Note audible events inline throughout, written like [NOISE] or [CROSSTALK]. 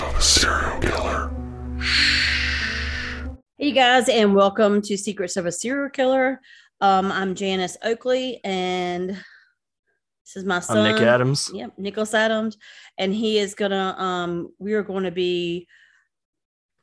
Secrets of a Serial Killer. Hey, guys, and welcome to Secrets of a Serial Killer. Um, I'm Janice Oakley, and this is my son. I'm Nick Adams. Yep, Nicholas Adams, and he is gonna. Um, we are going to be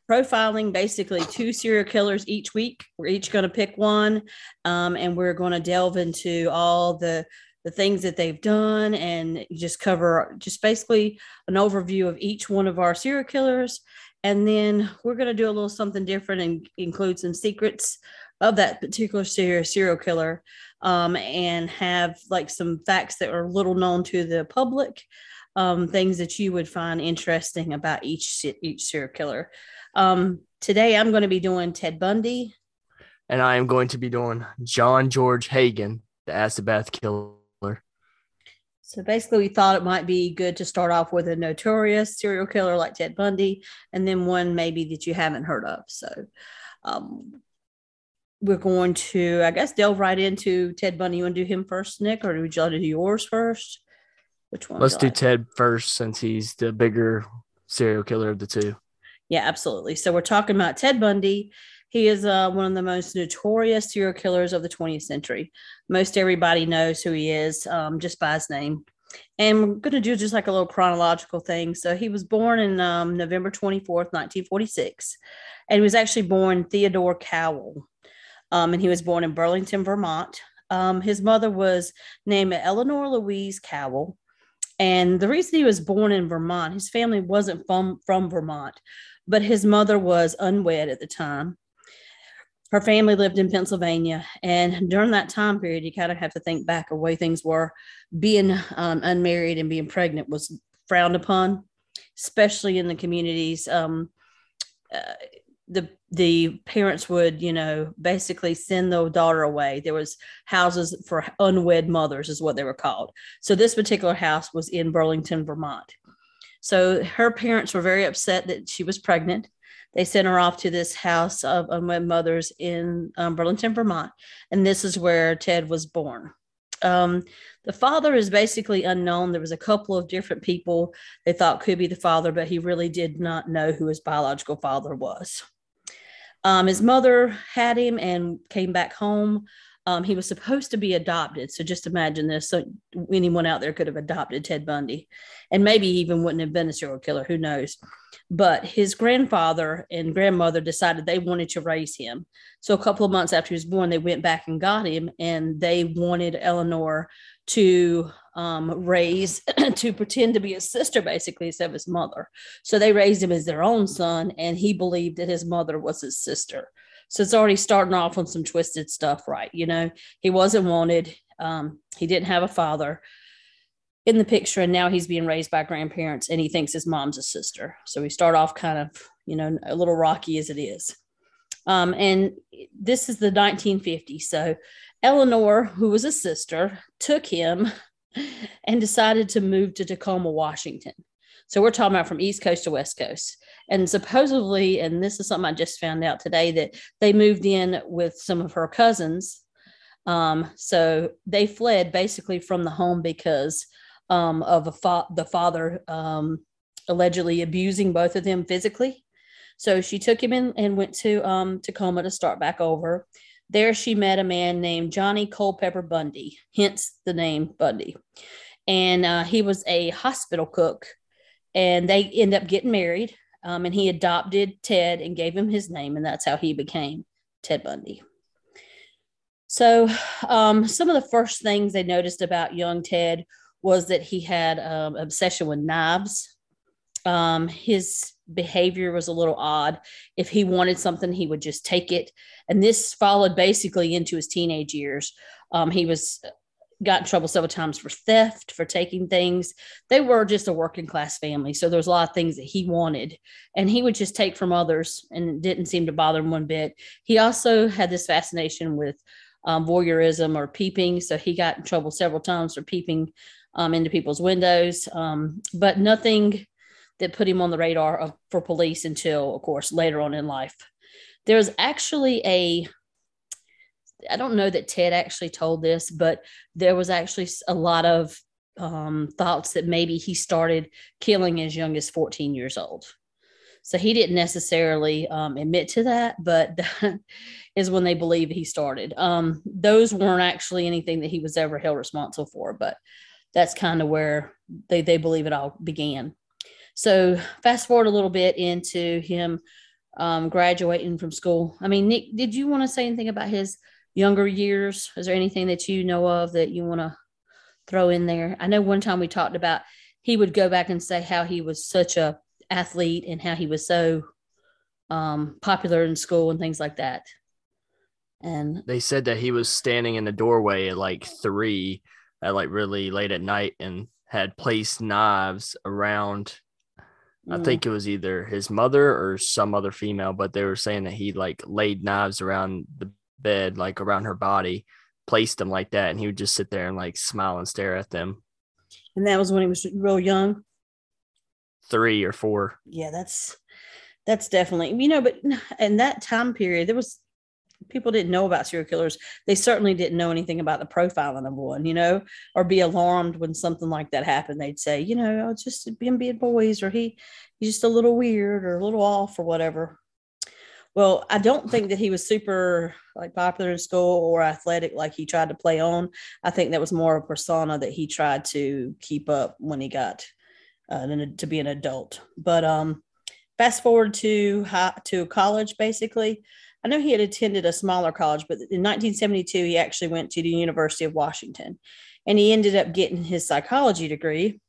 profiling basically two serial killers each week. We're each going to pick one, um, and we're going to delve into all the the things that they've done and just cover just basically an overview of each one of our serial killers. And then we're going to do a little something different and include some secrets of that particular serial killer um, and have like some facts that are little known to the public um, things that you would find interesting about each each serial killer. Um, today i'm going to be doing ted bundy. And I am going to be doing John George Haigh, the acid bath killer. So basically, we thought it might be good to start off with a notorious serial killer like Ted Bundy, and then one maybe that you haven't heard of. So um, we're going to, I guess, delve right into Ted Bundy. You want to do him first, Nick, or would you like to do yours first? Which one? Let's do like? Ted first since he's the bigger serial killer of the two. Yeah, absolutely. So we're talking about Ted Bundy. He is uh, one of the most notorious serial killers of the 20th century. Most everybody knows who he is um, just by his name. And we're going to do just like a little chronological thing. So he was born in um, November 24th, 1946. And he was actually born Theodore Cowell. Um, and he was born in Burlington, Vermont. Um, his mother was named Eleanor Louise Cowell. And the reason he was born in Vermont, his family wasn't from, from Vermont, but his mother was unwed at the time. Her family lived in Pennsylvania. And during that time period, you kind of have to think back of way things were. Being um, unmarried and being pregnant was frowned upon, especially in the communities. Um, uh, the the parents would, you know, basically send the daughter away. There was houses for unwed mothers, is what they were called. So this particular house was in Burlington, Vermont. So her parents were very upset that she was pregnant. They sent her off to this house of unwed mothers in um, Burlington, Vermont, and this is where Ted was born. Um, the father is basically unknown. There was a couple of different people they thought could be the father, but he really did not know who his biological father was. Um, his mother had him and came back home. Um, he was supposed to be adopted. So just imagine this. So anyone out there could have adopted Ted Bundy and maybe even wouldn't have been a serial killer. Who knows? But his grandfather and grandmother decided they wanted to raise him. So a couple of months after he was born, they went back and got him and they wanted Eleanor to um, raise, [CLEARS THROAT] to pretend to be his sister, basically, instead of his mother. So they raised him as their own son and he believed that his mother was his sister. So it's already starting off on some twisted stuff, right? You know, he wasn't wanted. Um, he didn't have a father in the picture, and now he's being raised by grandparents, and he thinks his mom's a sister. So we start off kind of, you know, a little rocky as it is. Um, and this is the 1950s. So Eleanor, who was a sister, took him and decided to move to Tacoma, Washington. So we're talking about from East Coast to West Coast. And supposedly, and this is something I just found out today, that they moved in with some of her cousins. Um, so they fled basically from the home because um, of fa- the father um, allegedly abusing both of them physically. So she took him in and went to um, Tacoma to start back over. There she met a man named Johnny Culpepper Bundy, hence the name Bundy. And uh, he was a hospital cook and they end up getting married. Um, and he adopted Ted and gave him his name, and that's how he became Ted Bundy. So, um, some of the first things they noticed about young Ted was that he had um, obsession with knives. Um, his behavior was a little odd. If he wanted something, he would just take it, and this followed basically into his teenage years. Um, he was got in trouble several times for theft, for taking things. They were just a working class family. So there was a lot of things that he wanted and he would just take from others and it didn't seem to bother him one bit. He also had this fascination with um, voyeurism or peeping. So he got in trouble several times for peeping um, into people's windows, um, but nothing that put him on the radar of, for police until, of course, later on in life. There was actually a I don't know that Ted actually told this, but there was actually a lot of um, thoughts that maybe he started killing as young as 14 years old. So he didn't necessarily um, admit to that, but [LAUGHS] that is when they believe he started. Um, those weren't actually anything that he was ever held responsible for, but that's kind of where they, they believe it all began. So fast forward a little bit into him um, graduating from school. I mean, Nick, did you want to say anything about his younger years? Is there anything that you know of that you want to throw in there? I know one time we talked about he would go back and say how he was such a athlete and how he was so um, popular in school and things like that. And they said that he was standing in the doorway at like three at like really late at night and had placed knives around I think it was either his mother or some other female, but they were saying that he like laid knives around the bed, like around her body, placed them like that, and he would just sit there and like smile and stare at them. And that was when he was real young three or four. Yeah, that's that's definitely you know, but in that time period, there was people didn't know about serial killers. They certainly didn't know anything about the profiling of one, you know, or be alarmed when something like that happened. They'd say, you know, oh, just being being boys, or he he's just a little weird or a little off or whatever. Well, I don't think that he was super like popular in school or athletic like he tried to play on. I think that was more a persona that he tried to keep up when he got uh, to be an adult. But um, fast forward to high, to college, basically. I know he had attended a smaller college, but in 1972 he actually went to the University of Washington, and he ended up getting his psychology degree.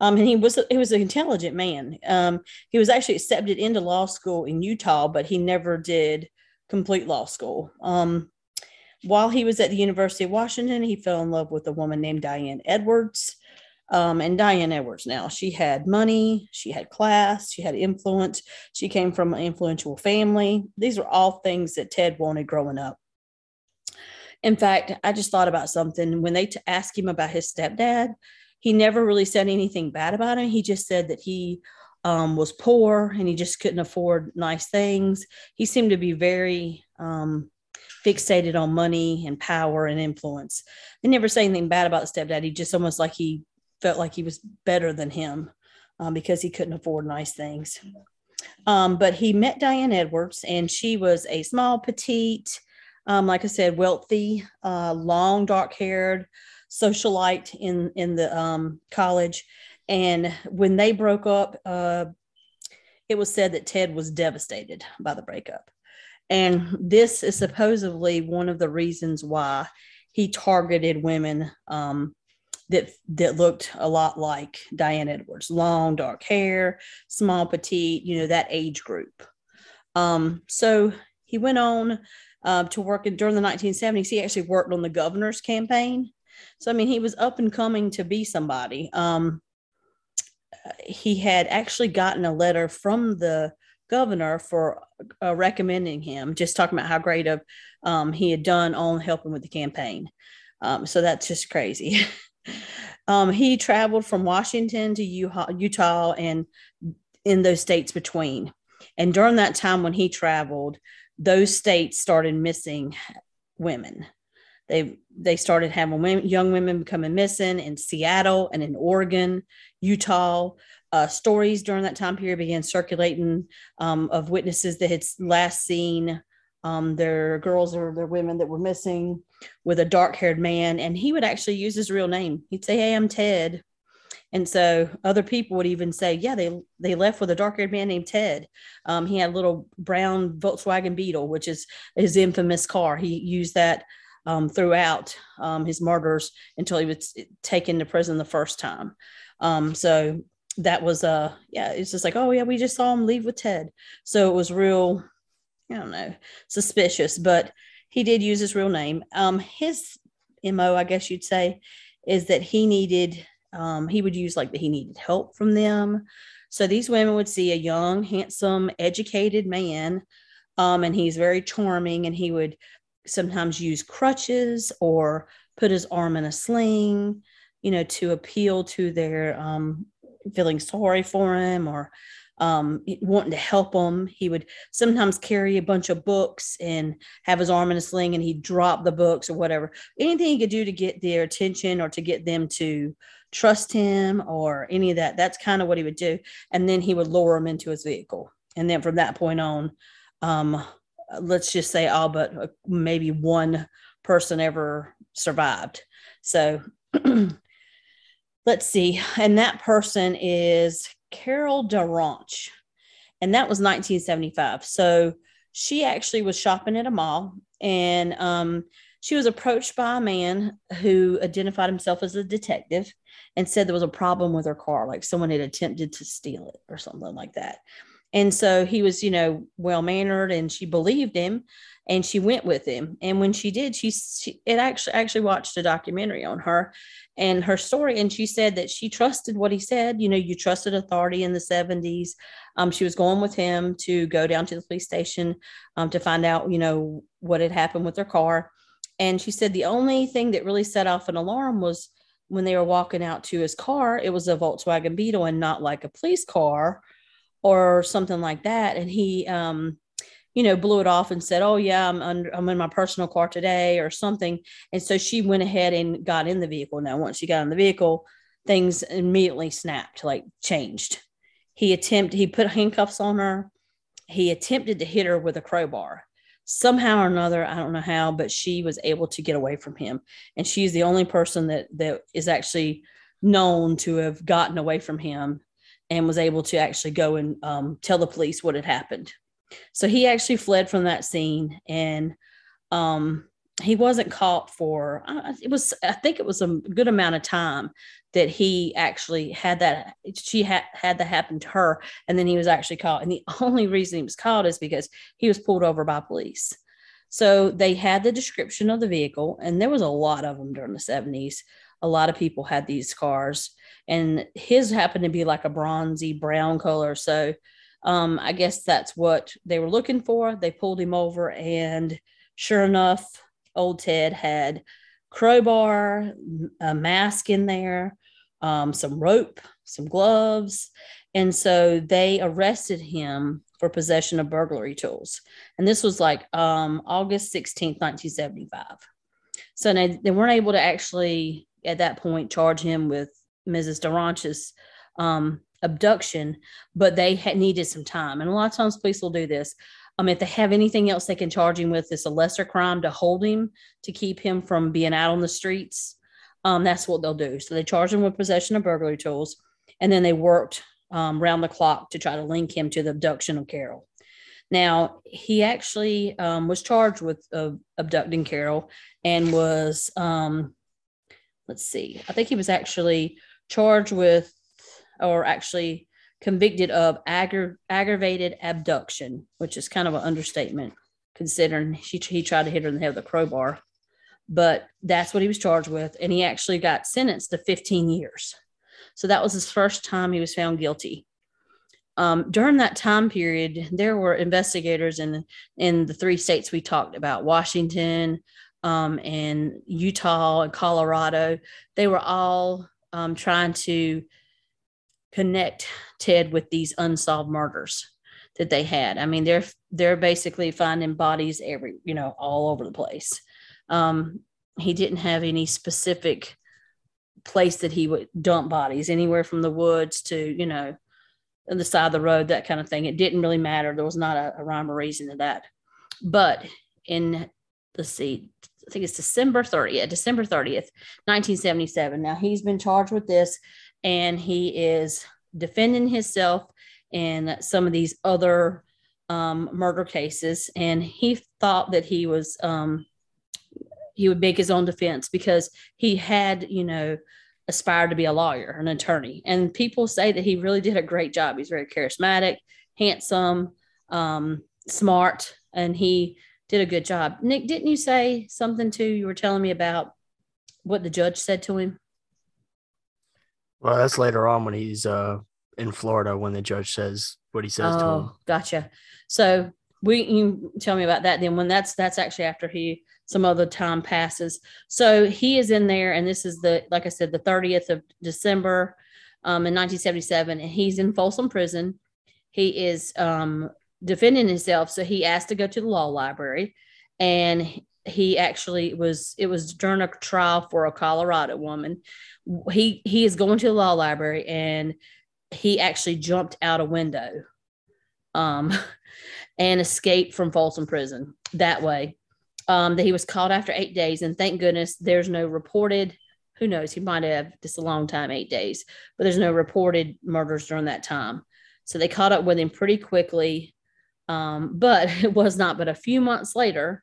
Um, and he was he was an intelligent man. Um, he was actually accepted into law school in Utah, but he never did complete law school. Um, while he was at the University of Washington, he fell in love with a woman named Diane Edwards. Um, and Diane Edwards now, she had money, she had class, she had influence, she came from an influential family. These are all things that Ted wanted growing up. In fact, I just thought about something when they t- asked him about his stepdad, he never really said anything bad about him. He just said that he um, was poor and he just couldn't afford nice things. He seemed to be very um, fixated on money and power and influence. They never say anything bad about the stepdad. He just almost like he felt like he was better than him um, because he couldn't afford nice things. Um, but he met Diane Edwards, and she was a small, petite, um, like I said, wealthy, uh, long, dark haired socialite in in the um, college. And when they broke up, uh, it was said that Ted was devastated by the breakup. And this is supposedly one of the reasons why he targeted women um, that that looked a lot like Diane Edwards, long dark hair, small petite, you know that age group. Um, so he went on uh, to work in, during the 1970s. He actually worked on the governor's campaign. So I mean, he was up and coming to be somebody. Um, he had actually gotten a letter from the governor for uh, recommending him, just talking about how great of um, he had done on helping with the campaign. Um, so that's just crazy. [LAUGHS] Um, he traveled from Washington to Utah and in those states between. And during that time when he traveled, those states started missing women. They they started having women, young women becoming missing in Seattle and in Oregon, Utah. Uh, stories during that time period began circulating um, of witnesses that had last seen um, their girls or their women that were missing with a dark haired man. And he would actually use his real name. He'd say, Hey, I'm Ted. And so other people would even say, yeah, they, they left with a dark haired man named Ted. Um, he had a little brown Volkswagen Beetle, which is his infamous car. He used that um, throughout um, his murders until he was taken to prison the first time. Um, so that was, uh, yeah, it's just like, oh, yeah, we just saw him leave with Ted. So it was real I don't know, suspicious, but he did use his real name. Um, his MO, I guess you'd say, is that he needed, um, he would use like that he needed help from them. So these women would see a young, handsome, educated man, um, and he's very charming, and he would sometimes use crutches or put his arm in a sling, you know, to appeal to their um, feeling sorry for him or um, wanting to help him. He would sometimes carry a bunch of books and have his arm in a sling and he'd drop the books or whatever. Anything he could do to get their attention or to get them to trust him or any of that. That's kind of what he would do. And then he would lure him into his vehicle. And then from that point on, um, let's just say all but uh, maybe one person ever survived. So [CLEARS THROAT] let's see. And that person is Carol DaRonch. And that was 1975. So she actually was shopping at a mall and um, she was approached by a man who identified himself as a detective and said there was a problem with her car, like someone had attempted to steal it or something like that. And so he was, you know, well mannered, and she believed him, and she went with him. And when she did, she, she it actually actually watched a documentary on her and her story, and she said that she trusted what he said. You know, you trusted authority in the seventies. Um, she was going with him to go down to the police station um, to find out, you know, what had happened with her car. And she said the only thing that really set off an alarm was when they were walking out to his car. It was a Volkswagen Beetle and not like a police car or something like that. And he, um, you know, blew it off and said, "Oh yeah, I'm under, I'm in my personal car today or something." And so she went ahead and got in the vehicle. Now, once she got in the vehicle, things immediately snapped, like changed. He attempted, he put handcuffs on her. He attempted to hit her with a crowbar. Somehow or another, I don't know how, but she was able to get away from him. And she's the only person that that is actually known to have gotten away from him and was able to actually go and um, tell the police what had happened. So he actually fled from that scene and um, he wasn't caught for uh, it was i think it was a good amount of time that he actually had that she had had that happen to her and then he was actually caught. And the [LAUGHS] only reason he was caught is because he was pulled over by police. So they had the description of the vehicle and there was a lot of them during the 70s a lot of people had these cars and his happened to be like a bronzy brown color. So um, i guess that's what they were looking for. They pulled him over and sure enough old ted had crowbar a mask in there um, some rope some gloves and so they arrested him for possession of burglary tools. And this was like um, august 16th 1975 so they, they weren't able to actually at that point charge him with Mrs. DaRonch's um, abduction, but they had needed some time. And a lot of times police will do this. Um, if they have anything else they can charge him with, it's a lesser crime to hold him to keep him from being out on the streets. Um, that's what they'll do. So they charge him with possession of burglary tools, and then they worked um, round the clock to try to link him to the abduction of Carol. Now he actually um, was charged with uh, abducting Carol and was um, let's see, I think he was actually charged with or actually convicted of aggra- aggravated abduction, which is kind of an understatement considering he, he tried to hit her in the head with a crowbar. But that's what he was charged with. And he actually got sentenced to 15 years. So that was his first time he was found guilty. Um, during that time period, there were investigators in in the three states we talked about: Washington, um, and Utah and Colorado, they were all um, trying to connect Ted with these unsolved murders that they had. I mean, they're they're basically finding bodies every you know all over the place. Um, he didn't have any specific place that he would dump bodies, anywhere from the woods to you know on the side of the road, that kind of thing. It didn't really matter. There was not a, a rhyme or reason to that. But in let's see, I think it's December 30th, December 30th, 1977. Now he's been charged with this and he is defending himself in some of these other um, murder cases. And he thought that he was, um, he would make his own defense because he had, you know, aspired to be a lawyer, an attorney. And people say that he really did a great job. He's very charismatic, handsome, um, smart, and he did a good job. Nick, didn't you say something too? You were telling me about what the judge said to him. Well, that's later on when he's uh, in Florida when the judge says what he says oh, to him. Oh gotcha. So we you tell me about that then when that's that's actually after he some other time passes. So he is in there, and this is the like I said, the 30th of December um, in 1977, and he's in Folsom Prison. He is um, defending himself. So he asked to go to the law library and he actually was it was during a trial for a Colorado woman. He he is going to the law library and he actually jumped out a window um [LAUGHS] and escaped from Folsom prison that way. Um, that he was caught after eight days, and thank goodness there's no reported. Who knows? He might have just a long time, eight days, but there's no reported murders during that time. So they caught up with him pretty quickly. Um, but [LAUGHS] it was not but a few months later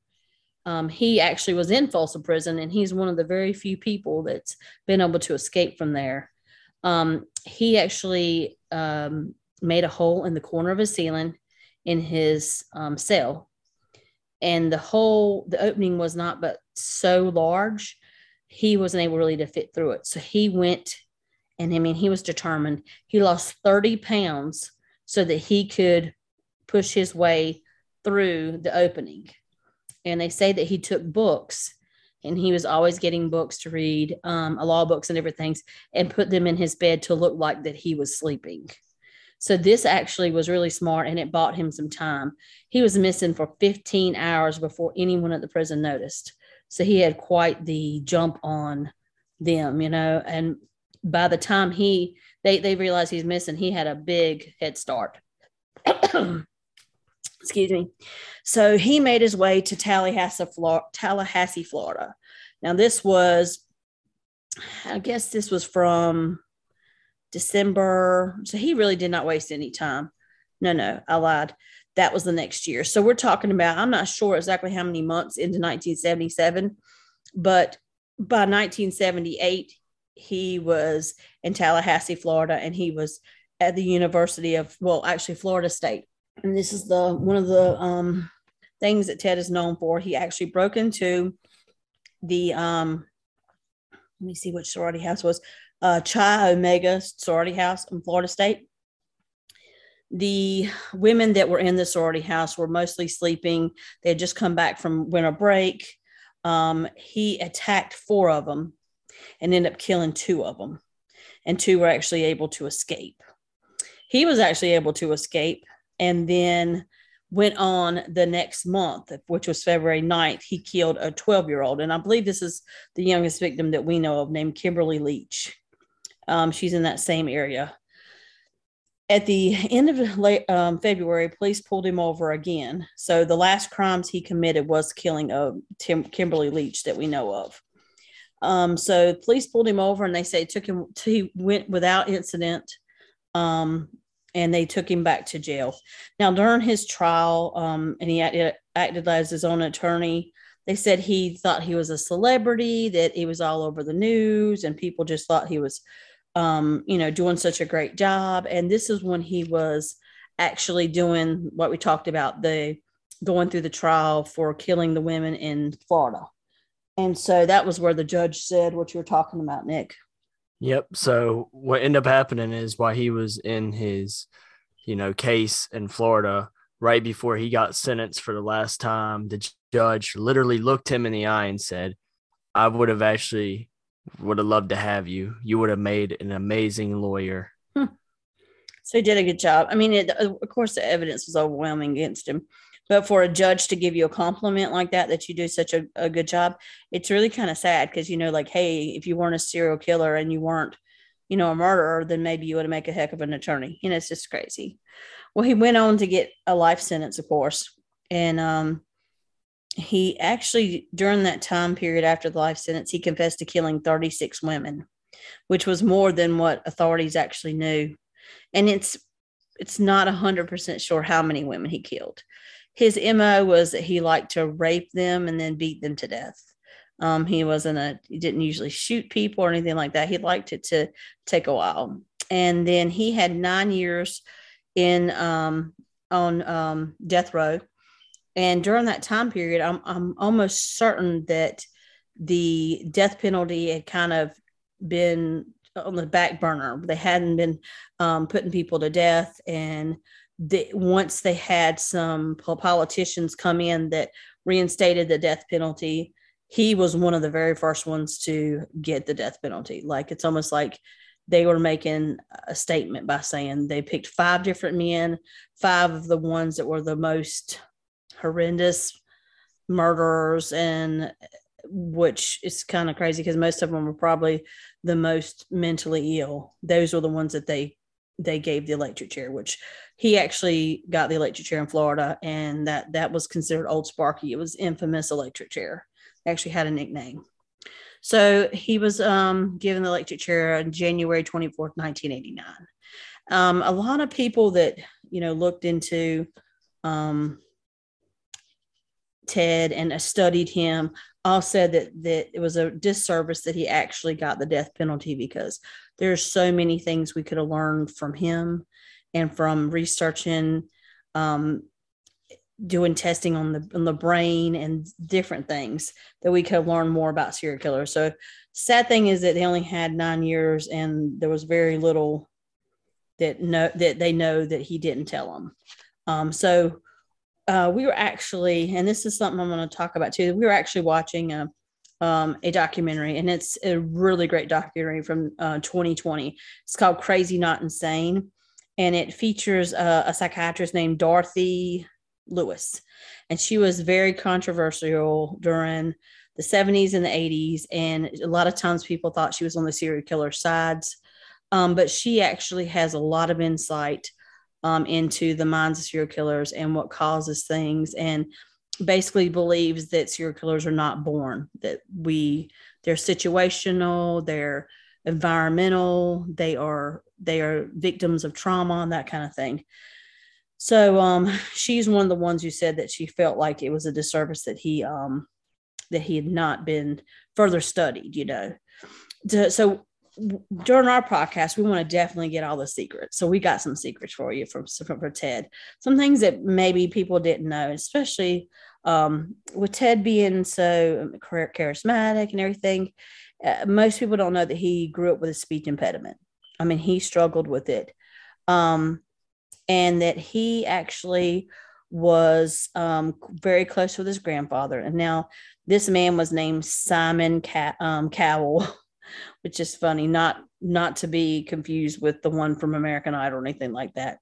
um, he actually was in Folsom Prison, and he's one of the very few people that's been able to escape from there. Um, he actually um, made a hole in the corner of his ceiling in his um, cell, and the hole, the opening was not but so large, he wasn't able really to fit through it. So he went, and I mean, he was determined. He lost 30 pounds so that he could push his way through the opening and they say that he took books and he was always getting books to read, um, law books and everything, and put them in his bed to look like that he was sleeping. So this actually was really smart and it bought him some time. He was missing for 15 hours before anyone at the prison noticed. So he had quite the jump on them, you know, and by the time he they they realized he's missing, he had a big head start. [CLEARS THROAT] excuse me. So he made his way to Tallahassee, Florida, Tallahassee, Florida. Now this was, I guess this was from December. So he really did not waste any time. No, no, I lied. That was the next year. So we're talking about, I'm not sure exactly how many months into 1977, but by 1978, he was in Tallahassee, Florida, and he was at the University of, well, actually, Florida State and this is the one of the um, things that Ted is known for. He actually broke into the um, let me see which sorority house was uh, Chi Omega sorority house in Florida State. The women that were in the sorority house were mostly sleeping. They had just come back from winter break. Um, he attacked four of them and ended up killing two of them, and two were actually able to escape. He was actually able to escape and then went on the next month, which was February 9th, he killed a 12 year old. And I believe this is the youngest victim that we know of named Kimberly Leach. Um, she's in that same area. At the end of late, um, February, police pulled him over again. So the last crimes he committed was killing a Tim, Kimberly Leach that we know of. Um, so police pulled him over and they say it took him, to, he went without incident. Um, and they took him back to jail. Now, during his trial, um, and he acted, acted as his own attorney, they said he thought he was a celebrity, that he was all over the news, and people just thought he was, um, you know, doing such a great job. And this is when he was actually doing what we talked about the going through the trial for killing the women in Florida. And so that was where the judge said what you were talking about, Nick. Yep. So what ended up happening is while he was in his, you know, case in Florida, right before he got sentenced for the last time, the judge literally looked him in the eye and said, I would have actually would have loved to have you. You would have made an amazing lawyer. Hmm. So he did a good job. I mean, it, of course, the evidence was overwhelming against him. But for a judge to give you a compliment like that, that you do such a, a good job, it's really kind of sad because, you know, like, hey, if you weren't a serial killer and you weren't, you know, a murderer, then maybe you would make a heck of an attorney. You know, it's just crazy. Well, he went on to get a life sentence, of course. And um, he actually, during that time period after the life sentence, he confessed to killing 36 women, which was more than what authorities actually knew. And it's it's not 100% sure how many women he killed his mo was that he liked to rape them and then beat them to death. Um, he wasn't a he didn't usually shoot people or anything like that. He liked it to take a while. And then he had nine years in um, on um, death row. And during that time period I'm, I'm almost certain that the death penalty had kind of been on the back burner. They hadn't been um, putting people to death and that once they had some politicians come in that reinstated the death penalty, he was one of the very first ones to get the death penalty. Like it's almost like they were making a statement by saying they picked five different men, five of the ones that were the most horrendous murderers and which is kind of crazy because most of them were probably the most mentally ill. Those were the ones that they they gave the electric chair, which he actually got the electric chair in Florida, and that that was considered Old Sparky. It was infamous electric chair. actually had a nickname. So he was um, given the electric chair on January 24th, 1989. Um, a lot of people that, you know, looked into um, Ted and studied him all said that that it was a disservice that he actually got the death penalty because there's so many things we could have learned from him and from researching um, doing testing on the on the brain and different things that we could learn more about serial killers. So sad thing is that they only had nine years and there was very little that know that they know that he didn't tell them. Um, so uh, we were actually, and this is something I'm going to talk about too. We were actually watching a um, a documentary, and it's a really great documentary from uh, 2020. It's called Crazy Not Insane, and it features a, psychiatrist named Dorothy Lewis. And she was very controversial during the 70s and the 80s. And a lot of times people thought she was on the serial killer sides. Um, but she actually has a lot of insight um, into the minds of serial killers and what causes things. And basically believes that serial killers are not born, that we, they're situational, they're environmental, they are, they are victims of trauma and that kind of thing. So um, she's one of the ones who said that she felt like it was a disservice that he um, that he had not been further studied. You know, so during our podcast, we want to definitely get all the secrets. So we got some secrets for you from, from for Ted. Some things that maybe people didn't know, especially um, with Ted being so charismatic and everything. Uh, most people don't know that he grew up with a speech impediment. I mean, he struggled with it. Um, and that he actually was um, very close with his grandfather. And now this man was named Simon Ca- um, Cowell, [LAUGHS] which is funny, not not to be confused with the one from American Idol or anything like that.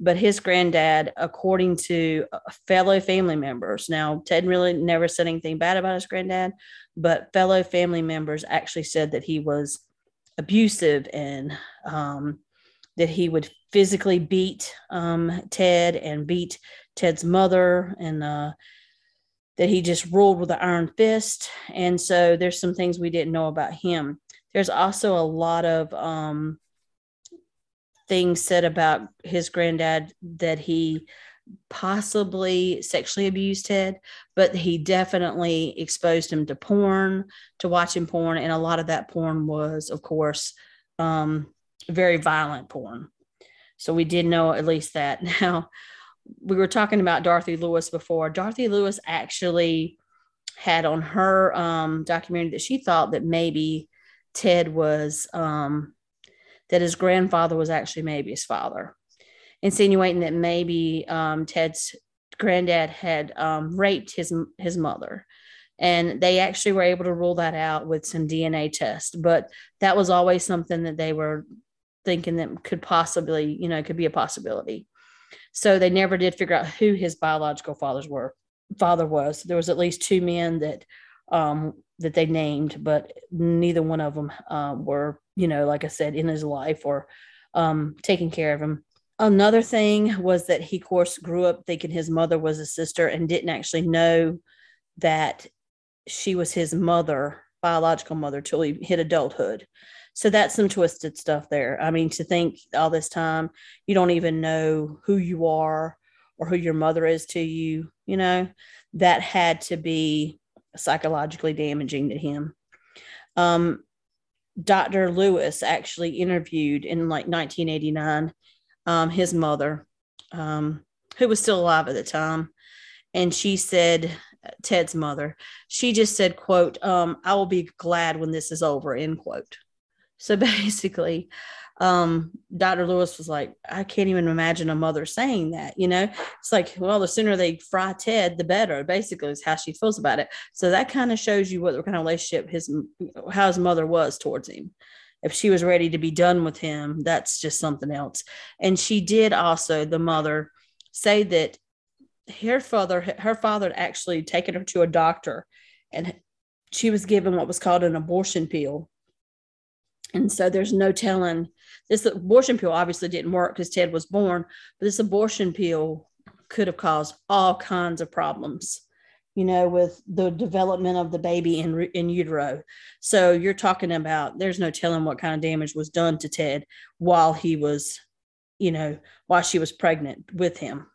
But his granddad, according to uh, fellow family members, now Ted really never said anything bad about his granddad, but fellow family members actually said that he was abusive and um, that he would physically beat um, Ted and beat Ted's mother, and uh, that he just ruled with an iron fist. And so there's some things we didn't know about him. There's also a lot of um, things said about his granddad that he possibly sexually abused Ted, but he definitely exposed him to porn, to watching porn. And a lot of that porn was, of course, um, very violent porn. So we did know at least that. [LAUGHS] Now, we were talking about Dorothy Lewis before. Dorothy Lewis actually had on her um, documentary that she thought that maybe Ted was, um, that his grandfather was actually maybe his father, insinuating that maybe um, Ted's granddad had um, raped his his mother and they actually were able to rule that out with some DNA tests. But that was always something that they were thinking that could possibly, you know, could be a possibility. So they never did figure out who his biological fathers were. Father was. There was at least two men that um, that they named, but neither one of them uh, were, you know, like I said, in his life or um, taking care of him. Another thing was that he, of course, grew up thinking his mother was a sister and didn't actually know that she was his mother, biological mother, till he hit adulthood. So that's some twisted stuff there. I mean, to think all this time you don't even know who you are or who your mother is to you, you know, that had to be psychologically damaging to him. Um, Dr. Lewis actually interviewed in like 1989 um, his mother, um, who was still alive at the time. And she said, Ted's mother, she just said, quote, um, I will be glad when this is over, end quote. So [LAUGHS] basically, um, Dr. Lewis was like, I can't even imagine a mother saying that, you know? It's like, well, the sooner they fry Ted, the better, basically, is how she feels about it. So that kind of shows you what kind of relationship his how his mother was towards him. If she was ready to be done with him, that's just something else. And she did also, the mother, say that her father, her father had actually taken her to a doctor, and she was given what was called an abortion pill. And so there's no telling. This abortion pill obviously didn't work because Ted was born, but this abortion pill could have caused all kinds of problems you know, with the development of the baby in in utero. So you're talking about there's no telling what kind of damage was done to Ted while he was, you know, while she was pregnant with him.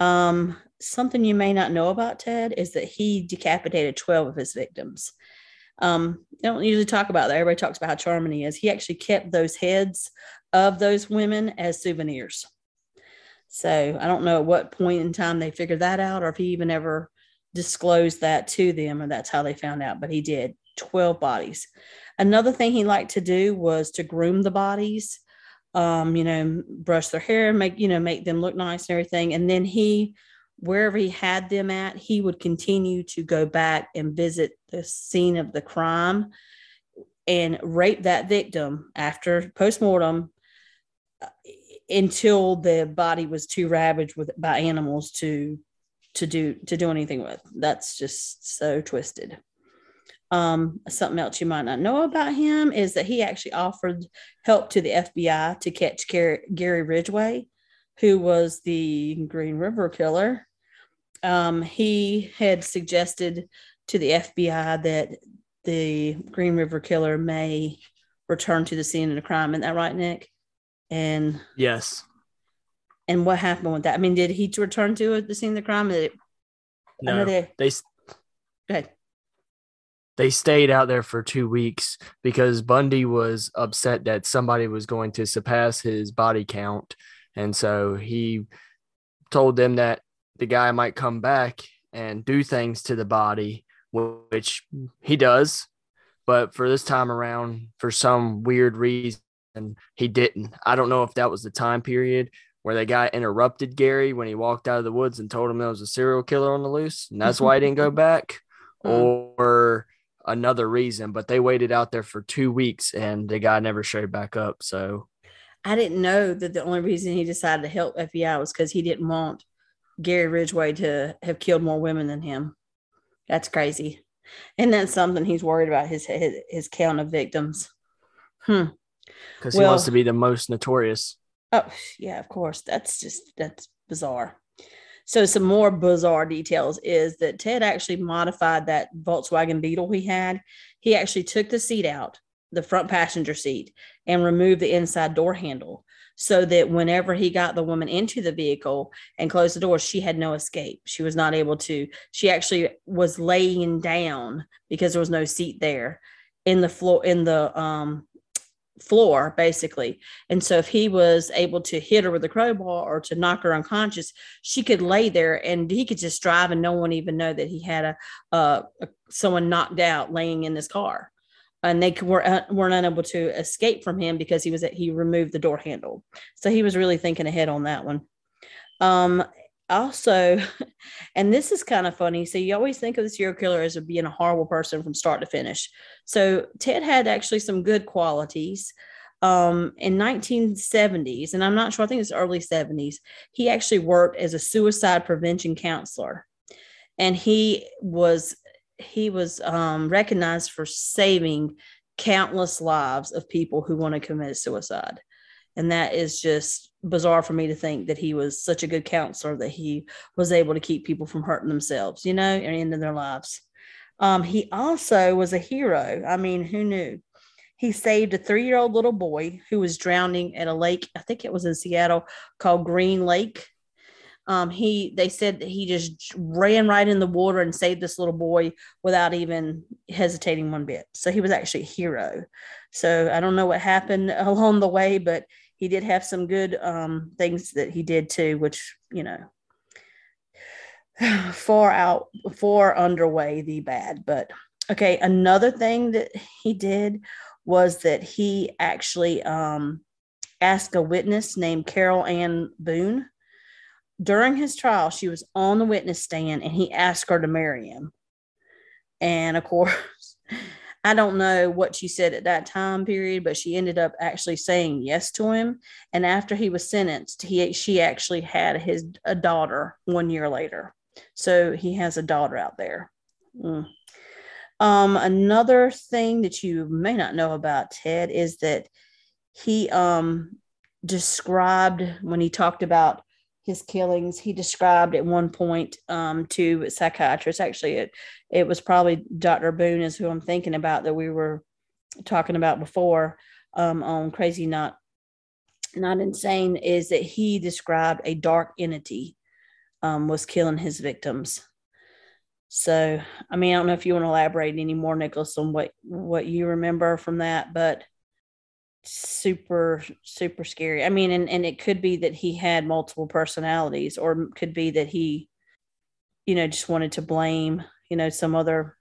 Um, something you may not know about Ted is that he decapitated 12 of his victims. Um, they don't usually talk about that. Everybody talks about how charming he is. He actually kept those heads of those women as souvenirs. So I don't know at what point in time they figured that out or if he even ever disclosed that to them, and that's how they found out. But he did 12 bodies. Another thing he liked to do was to groom the bodies, um, you know, brush their hair, make, you know, make them look nice and everything. And then he, wherever he had them at, he would continue to go back and visit the scene of the crime and rape that victim after postmortem uh, until the body was too ravaged with by animals to to do to do anything with. That's just so twisted. Um, something else you might not know about him is that he actually offered help to the FBI to catch Gary, Gary Ridgway, who was the Green River killer. Um, he had suggested to the FBI that the Green River killer may return to the scene of the crime. Isn't that right, Nick? And yes, and what happened with that? I mean, did he return to the scene of the crime? Did it, no, they, they go ahead. They stayed out there for two weeks because Bundy was upset that somebody was going to surpass his body count. And so he told them that the guy might come back and do things to the body, which he does. But for this time around, for some weird reason, he didn't. I don't know if that was the time period where the guy interrupted Gary when he walked out of the woods and told him there was a serial killer on the loose, and that's why he didn't go [LAUGHS] back, [LAUGHS] hmm. or another reason. But they waited out there for two weeks, and the guy never showed back up. So I didn't know that the only reason he decided to help FBI was because he didn't want Gary Ridgway to have killed more women than him. That's crazy. And that's something he's worried about his his, his count of victims. Hmm. Because well, he wants to be the most notorious. Oh, yeah, of course. That's just that's bizarre. So some more bizarre details is that Ted actually modified that Volkswagen Beetle he had. He actually took the seat out, the front passenger seat, and removed the inside door handle so that whenever he got the woman into the vehicle and closed the door, she had no escape. She was not able to. She actually was laying down because there was no seat there in the floor in the um floor basically and so if he was able to hit her with a crowbar or to knock her unconscious she could lay there and he could just drive and no one even know that he had a, a, a someone knocked out laying in this car and they were uh, weren't unable to escape from him because he was at, he removed the door handle so he was really thinking ahead on that one um also, [LAUGHS] and this is kind of funny. So you always think of the serial killer as being a horrible person from start to finish. So Ted had actually some good qualities. Um, in 1970s, and I'm not sure, I think it's early 70s, he actually worked as a suicide prevention counselor. And he was he was um, recognized for saving countless lives of people who want to commit suicide. And that is just bizarre for me to think that he was such a good counselor that he was able to keep people from hurting themselves, you know, and ending their lives. Um, he also was a hero. I mean, who knew? He saved a three year old little boy who was drowning at a lake. I think it was in Seattle called Green Lake. Um, he they said that he just ran right in the water and saved this little boy without even hesitating one bit. So he was actually a hero. So I don't know what happened [LAUGHS] along the way, but he did have some good um, things that he did too, which you know [SIGHS] far out far underway the bad. But okay, another thing that he did was that he actually um, asked a witness named Carol Ann Boone. During his trial, she was on the witness stand and he asked her to marry him. And of course, [LAUGHS] I don't know what she said at that time period, but she ended up actually saying yes to him. And after he was sentenced, he she actually had his a daughter one year later. So he has a daughter out there. Mm. Um, another thing that you may not know about Ted is that he um, described when he talked about his killings, he described at one point um, to a psychiatrist. Actually, it it was probably Dr. Boone is who I'm thinking about that we were talking about before um, on Crazy Not Not Insane. Is that he described a dark entity um, was killing his victims. So, I mean, I don't know if you want to elaborate any more, Nicholas, on what what you remember from that, but super super scary. I mean, and and it could be that he had multiple personalities, or could be that he, you know, just wanted to blame, you know, some other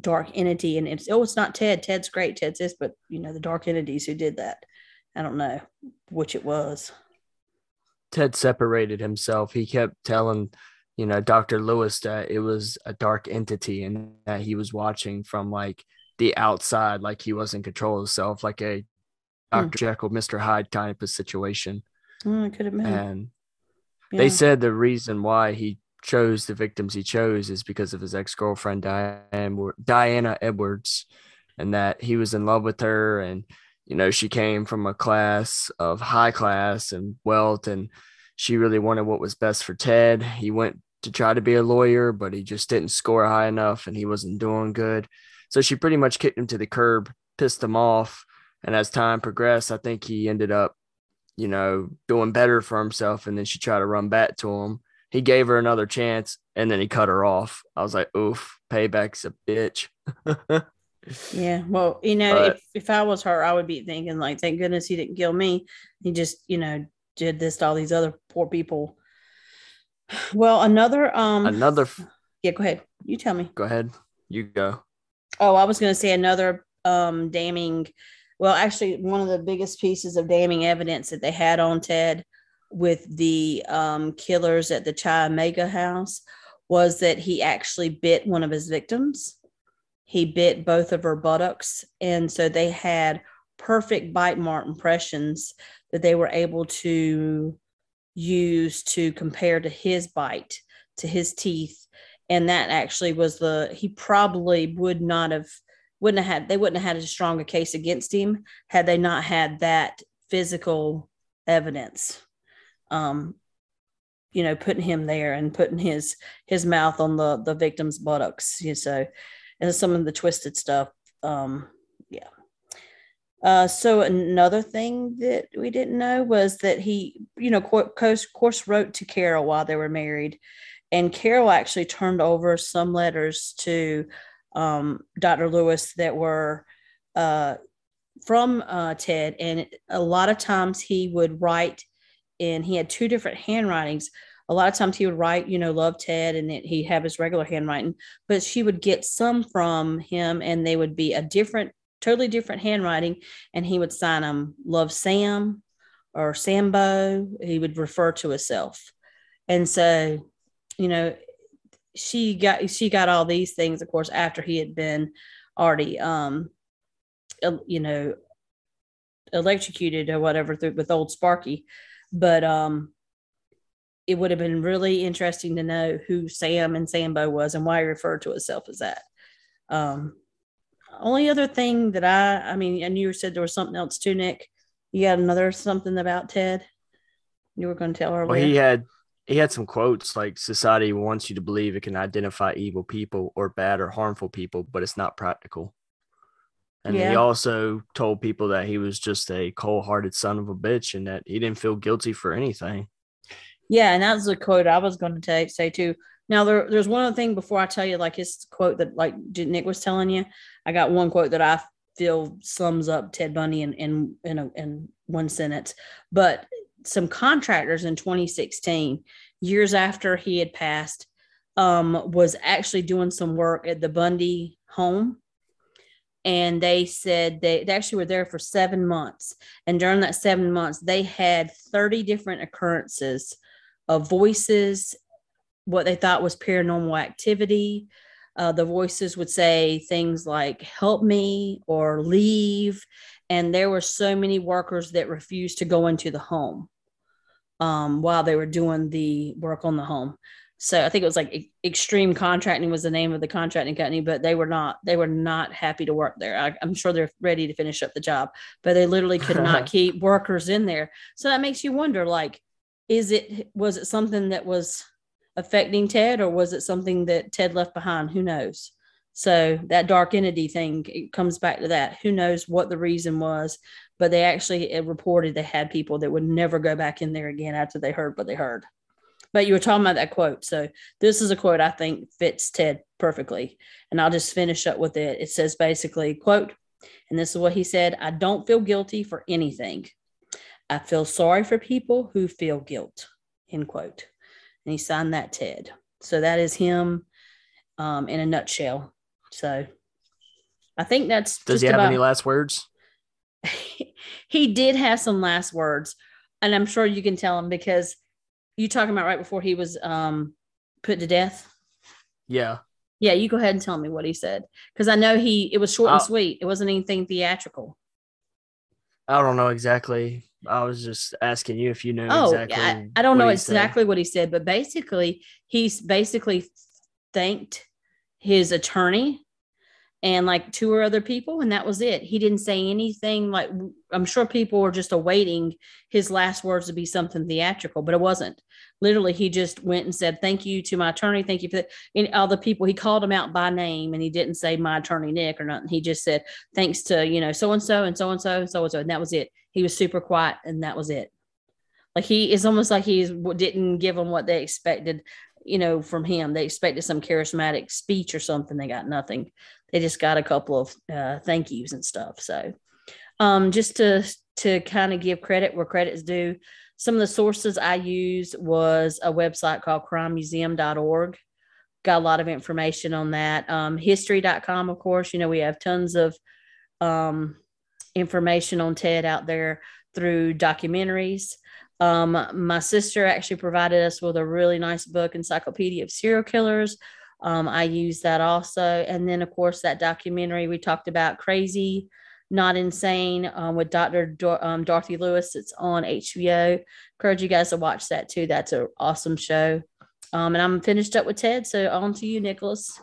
dark entity. And it's oh, it's not Ted. Ted's great. Ted's this, but you know, the dark entities who did that. I don't know which it was. Ted separated himself. He kept telling, you know, Dr. Lewis that it was a dark entity and that he was watching from like the outside, like he was in control of himself, like a Dr. Mm. Jekyll, Mr. Hyde kind of a situation. Mm, it could have been. And yeah. they said the reason why he chose the victims he chose is because of his ex girlfriend, Diane, Diana Edwards, and that he was in love with her and you know, she came from a class of high class and wealth, and she really wanted what was best for Ted. He went to try to be a lawyer, but he just didn't score high enough and he wasn't doing good. So she pretty much kicked him to the curb, pissed him off. And as time progressed, I think he ended up, you know, doing better for himself. And then she tried to run back to him. He gave her another chance and then he cut her off. I was like, oof, payback's a bitch. [LAUGHS] Yeah. Well, you know, but, if, if I was her, I would be thinking, like, thank goodness he didn't kill me. He just, you know, did this to all these other poor people. [SIGHS] Well, another um another yeah, go ahead. You tell me. Go ahead. You go. Oh, I was gonna say another um damning well, actually one of the biggest pieces of damning evidence that they had on Ted with the um killers at the Chi Omega house was that he actually bit one of his victims he bit both of her buttocks. And so they had perfect bite mark impressions that they were able to use to compare to his bite, to his teeth. And that actually was the, he probably would not have, wouldn't have had, they wouldn't have had a stronger case against him had they not had that physical evidence. Um, you know, putting him there and putting his his mouth on the the victim's buttocks. you So and some of the twisted stuff. Um, yeah. Uh, so another thing that we didn't know was that he, you know, course, course wrote to Carol while they were married, and Carol actually turned over some letters to um, Dr. Lewis that were uh, from uh, Ted, and a lot of times he would write, and he had two different handwritings a lot of times he would write, you know, love Ted and he'd have his regular handwriting, but she would get some from him and they would be a different, totally different handwriting. And he would sign them love Sam or Sambo. He would refer to himself. And so, you know, she got, she got all these things, of course, after he had been already, um, you know, electrocuted or whatever through, with old Sparky. But, um, it would have been really interesting to know who Sam and Sambo was and why he referred to himself as that. Um, only other thing that I, I mean, and you said there was something else too, Nick. You got another something about Ted you were going to tell her. Well, he had he had some quotes like society wants you to believe it can identify evil people or bad or harmful people, but it's not practical. And yeah. he also told people that he was just a cold hearted son of a bitch and that he didn't feel guilty for anything. Yeah, and that was a quote I was going to take, say too. Now there, there's one other thing before I tell you, like his quote that like Nick was telling you. I got one quote that I feel sums up Ted Bundy in in in, a, in one sentence. But some contractors in 2016, years after he had passed, um, was actually doing some work at the Bundy home. And they said they, they actually were there for seven months. And during that seven months, they had 30 different occurrences of voices, what they thought was paranormal activity, uh, the voices would say things like help me or leave and there were so many workers that refused to go into the home um, while they were doing the work on the home so i think it was like extreme contracting was the name of the contracting company but they were not they were not happy to work there I, i'm sure they're ready to finish up the job but they literally could not [LAUGHS] keep workers in there so that makes you wonder like is it was it something that was affecting Ted, or was it something that Ted left behind? Who knows? So that dark entity thing it comes back to that. Who knows what the reason was? But they actually reported they had people that would never go back in there again after they heard what they heard. But you were talking about that quote. So this is a quote I think fits Ted perfectly. And I'll just finish up with it. It says basically, quote, and this is what he said I don't feel guilty for anything. I feel sorry for people who feel guilt, end quote and he signed that Ted. So that is him um, in a nutshell. So I think that's. Does he have about, any last words? [LAUGHS] he did have some last words, and I'm sure you can tell him because you talking about right before he was um, put to death. Yeah. Yeah, you go ahead and tell me what he said because I know he it was short and sweet. It wasn't anything theatrical. I don't know exactly I was just asking you if you knew. Oh, exactly I, I don't know exactly said. what he said, but basically, he's basically thanked his attorney and like two or other people, and that was it. He didn't say anything. Like I'm sure people were just awaiting his last words to be something theatrical, but it wasn't. Literally, he just went and said, "Thank you to my attorney. Thank you for the, and all the people." He called them out by name, and he didn't say my attorney Nick or nothing. He just said, "Thanks to you know so and so and so and so and so and so," and that was it he was super quiet and that was it like he is almost like he didn't give them what they expected you know from him they expected some charismatic speech or something they got nothing. They just got a couple of uh, thank yous and stuff so um, just to to kind of give credit where credit is due some of the sources i used was a website called crimemuseum.org got a lot of information on that. Um, history.com of course you know we have tons of um, information on Ted out there through documentaries. Um, my sister actually provided us with a really nice book, Encyclopedia of Serial Killers. Um, I use that also. And then, of course, that documentary we talked about, Crazy, Not Insane, um, with Dr. Do- um, Dorothy Lewis. It's on HBO. Encourage you guys to watch that too. That's an awesome show. Um, and I'm finished up with Ted. So on to you, Nicholas.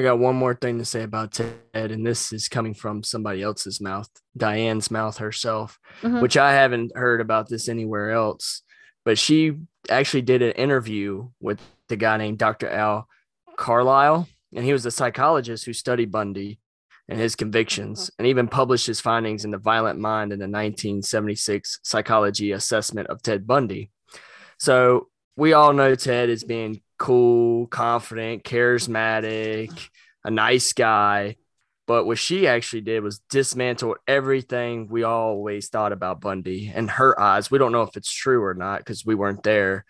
I got one more thing to say about Ted, and this is coming from somebody else's mouth, Diane's mouth herself, mm-hmm. which I haven't heard about this anywhere else. But she actually did an interview with the guy named Dr. Al Carlisle, and he was a psychologist who studied Bundy and his convictions, mm-hmm. and even published his findings in The Violent Mind in the 1976 Psychology Assessment of Ted Bundy. So we all know Ted is being cool, confident, charismatic, a nice guy. But what she actually did was dismantle everything we always thought about Bundy in her eyes. We don't know if it's true or not because we weren't there.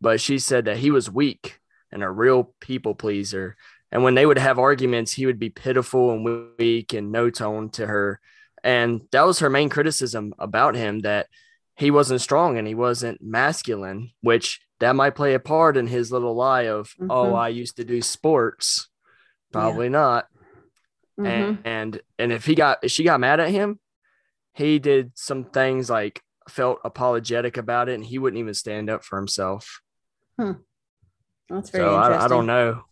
But she said that he was weak and a real people pleaser. And when they would have arguments, he would be pitiful and weak and no tone to her. And that was her main criticism about him that he wasn't strong and he wasn't masculine, which that might play a part in his little lie of, oh, mm-hmm. oh, I used to do sports. Probably yeah. not. Mm-hmm. And and and if he got if she got mad at him, he did some things like felt apologetic about it and he wouldn't even stand up for himself. Hmm. That's very so I, I, don't know.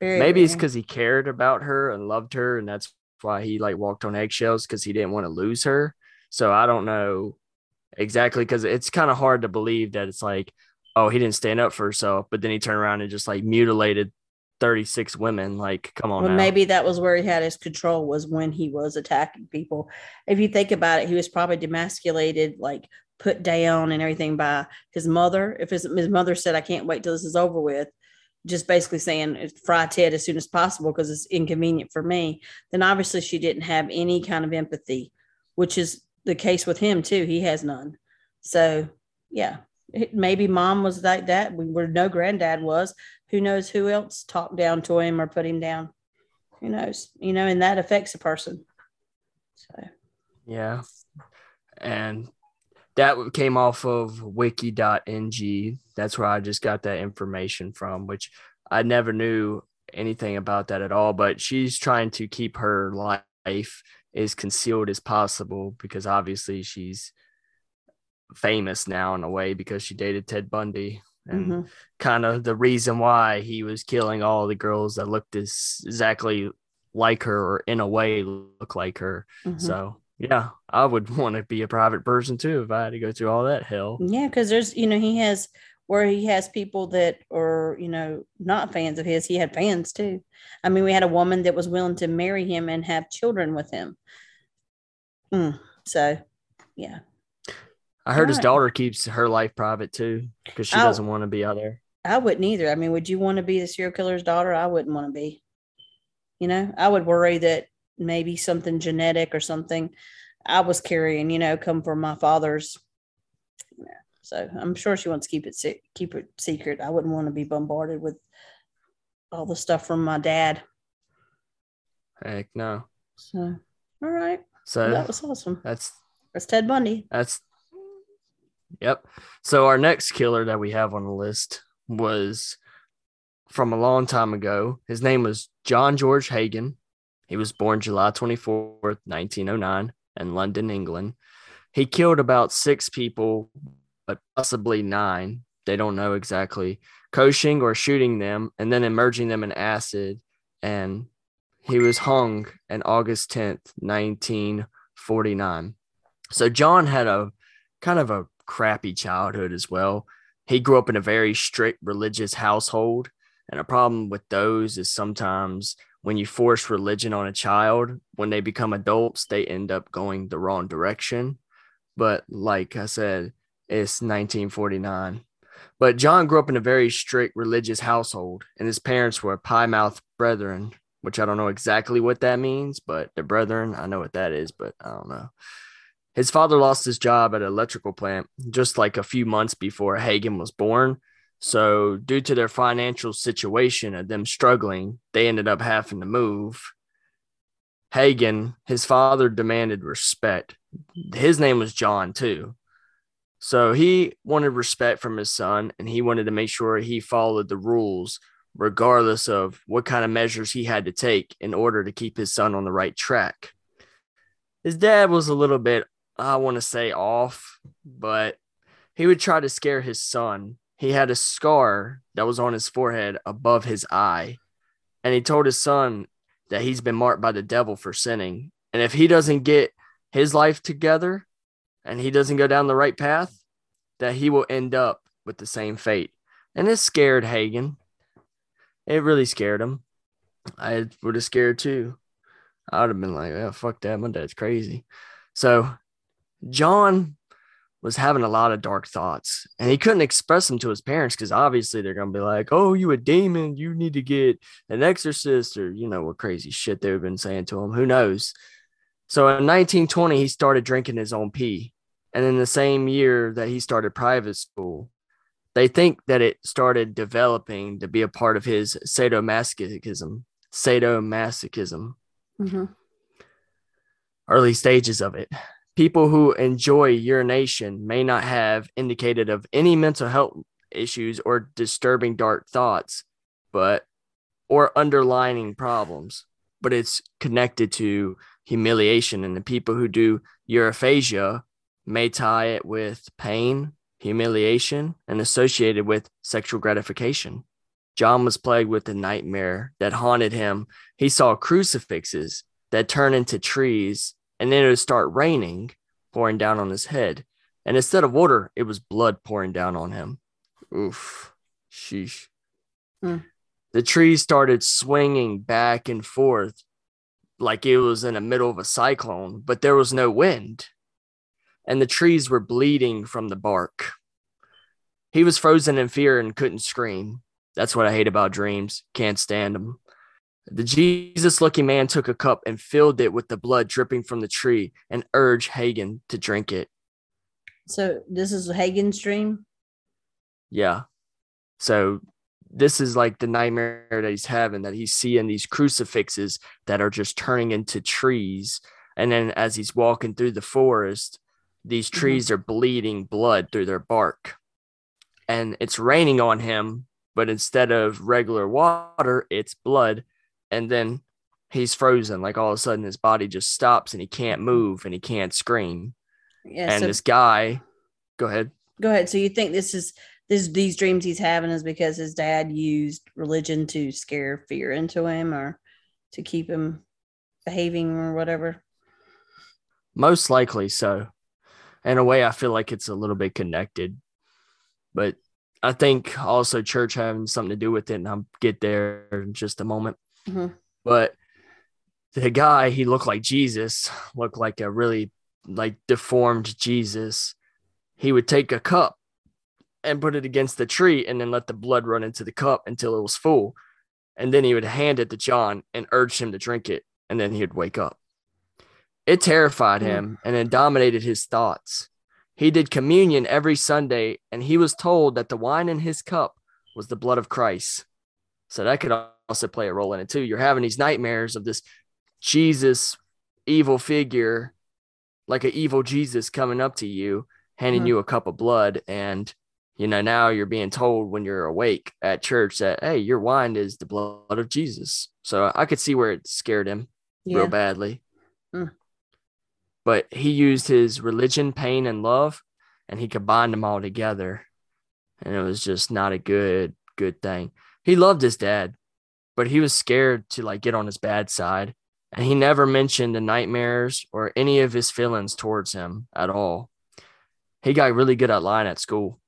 Very, Maybe very. it's because he cared about her and loved her, and that's why he like walked on eggshells because he didn't want to lose her. So I don't know exactly because it's kind of hard to believe that it's like, oh, he didn't stand up for herself, but then he turned around and just like mutilated 36 women. Like, come on. Well, maybe that was where he had his control was when he was attacking people. If you think about it, he was probably demasculated, like put down and everything by his mother. If his, his mother said, I can't wait till this is over with, just basically saying fry Ted as soon as possible because it's inconvenient for me, then obviously she didn't have any kind of empathy, which is the case with him too. He has none. So yeah, maybe mom was like that. We were no granddad was. Who knows who else talked down to him or put him down? Who knows? You know, and that affects a person. So yeah, and that came off of wiki.ng. That's where I just got that information from, which I never knew anything about that at all, but she's trying to keep her life as concealed as possible because obviously she's famous now in a way because she dated Ted Bundy and Mhm. kind of the reason why he was killing all the girls that looked as exactly like her or in a way look like her. Mhm. So yeah, I would [LAUGHS] want to be a private person too if I had to go through all that hell. Yeah, because there's, you know, he has where he has people that are, you know, not fans of his. He had fans too. I mean, we had a woman that was willing to marry him and have children with him. Mm, so, yeah. I heard his daughter keeps her life private too because she Oh. doesn't want to be out there. I wouldn't either. I mean, would you want to be the serial killer's daughter? I wouldn't want to be. You know, I would worry that maybe something genetic or something I was carrying, you know, come from my father's. So I'm sure she wants to keep it se- keep it secret. I wouldn't want to be bombarded with all the stuff from my dad. Heck no. So, all right, So that was awesome. that's That's Ted Bundy. That's yep. So our next killer that we have on the list was from a long time ago. His name was John George Hagen. He was born July 24th, 1909 in London, England. He killed about six people, but possibly nine. They don't know exactly. Coaching or shooting them and then immersing them in acid. And he was hung on August 10th, 1949. So John had a kind of a crappy childhood as well. He grew up in a very strict religious household. And a problem with those is sometimes when you force religion on a child, when they become adults, they end up going the wrong direction. But like I said, it's 1949. But John grew up in a very strict religious household, and his parents were Plymouth Brethren, which I don't know exactly what that means, but the Brethren, I know what that is, but I don't know. His father lost his job at an electrical plant just like a few months before Hagen was born. So, due to their financial situation and them struggling, they ended up having to move. Hagen, his father demanded respect. His name was John, too. So, he wanted respect from his son and he wanted to make sure he followed the rules, regardless of what kind of measures he had to take in order to keep his son on the right track. His dad was a little bit I want to say off, but he would try to scare his son. He had a scar that was on his forehead above his eye, and he told his son that he's been marked by the devil for sinning. And if he doesn't get his life together and he doesn't go down the right path, that he will end up with the same fate. And it scared Hagen. It really scared him. I would have scared too. I would have been like, oh, fuck that. My dad's crazy. So John was having a lot of dark thoughts and he couldn't express them to his parents because obviously they're going to be like, oh, you a demon. You need to get an exorcist or, you know, what crazy shit they've been saying to him. Who knows? So in 1920, he started drinking his own pee. And in the same year that he started private school, they think that it started developing to be a part of his sadomasochism. Sadomasochism Mm-hmm. early stages of it. People who enjoy urination may not have indicated of any mental health issues or disturbing dark thoughts, but or underlining problems, but it's connected to humiliation. And the people who do urophagia may tie it with pain, humiliation, and associated with sexual gratification. John was plagued with a nightmare that haunted him. He saw crucifixes that turn into trees, and then it would start raining, pouring down on his head. And instead of water, it was blood pouring down on him. Oof. Sheesh. Hmm. The trees started swinging back and forth like it was in the middle of a cyclone, but there was no wind. And the trees were bleeding from the bark. He was frozen in fear and couldn't scream. That's what I hate about dreams. Can't stand them. The Jesus looking man took a cup and filled it with the blood dripping from the tree and urged Hagen to drink it. So this is Hagen's dream. Yeah. So this is like the nightmare that he's having that he's seeing these crucifixes that are just turning into trees. And then as he's walking through the forest, these mm-hmm. trees are bleeding blood through their bark. And it's raining on him but instead of regular water, it's blood. And then he's frozen. Like all of a sudden, his body just stops and he can't move and he can't scream. Yeah. and so this guy, go ahead. go ahead. So you think this is this these dreams he's having is because his dad used religion to scare fear into him or to keep him behaving or whatever? Most likely so. In a way, I feel like it's a little bit connected, but I think also church having something to do with it, and I'll get there in just a moment. Mhm. But the guy, he looked like Jesus, looked like a really like deformed Jesus. He would take a cup and put it against the tree and then let the blood run into the cup until it was full. And then he would hand it to John and urge him to drink it. And then he would wake up. It terrified Mm. him and it dominated his thoughts. He did communion every Sunday and he was told that the wine in his cup was the blood of Christ. So that could also play a role in it too. You're having these nightmares of this Jesus evil figure, like an evil Jesus coming up to you, handing Mhm. you a cup of blood. And, you know, now you're being told when you're awake at church that, hey, your wine is the blood of Jesus. So I could see where it scared him Yeah. real badly. Mm. But he used his religion, pain, and love, and he combined them all together. And it was just not a good, good thing. He loved his dad, but he was scared to like get on his bad side. And he never mentioned the nightmares or any of his feelings towards him at all. He got really good at lying at school.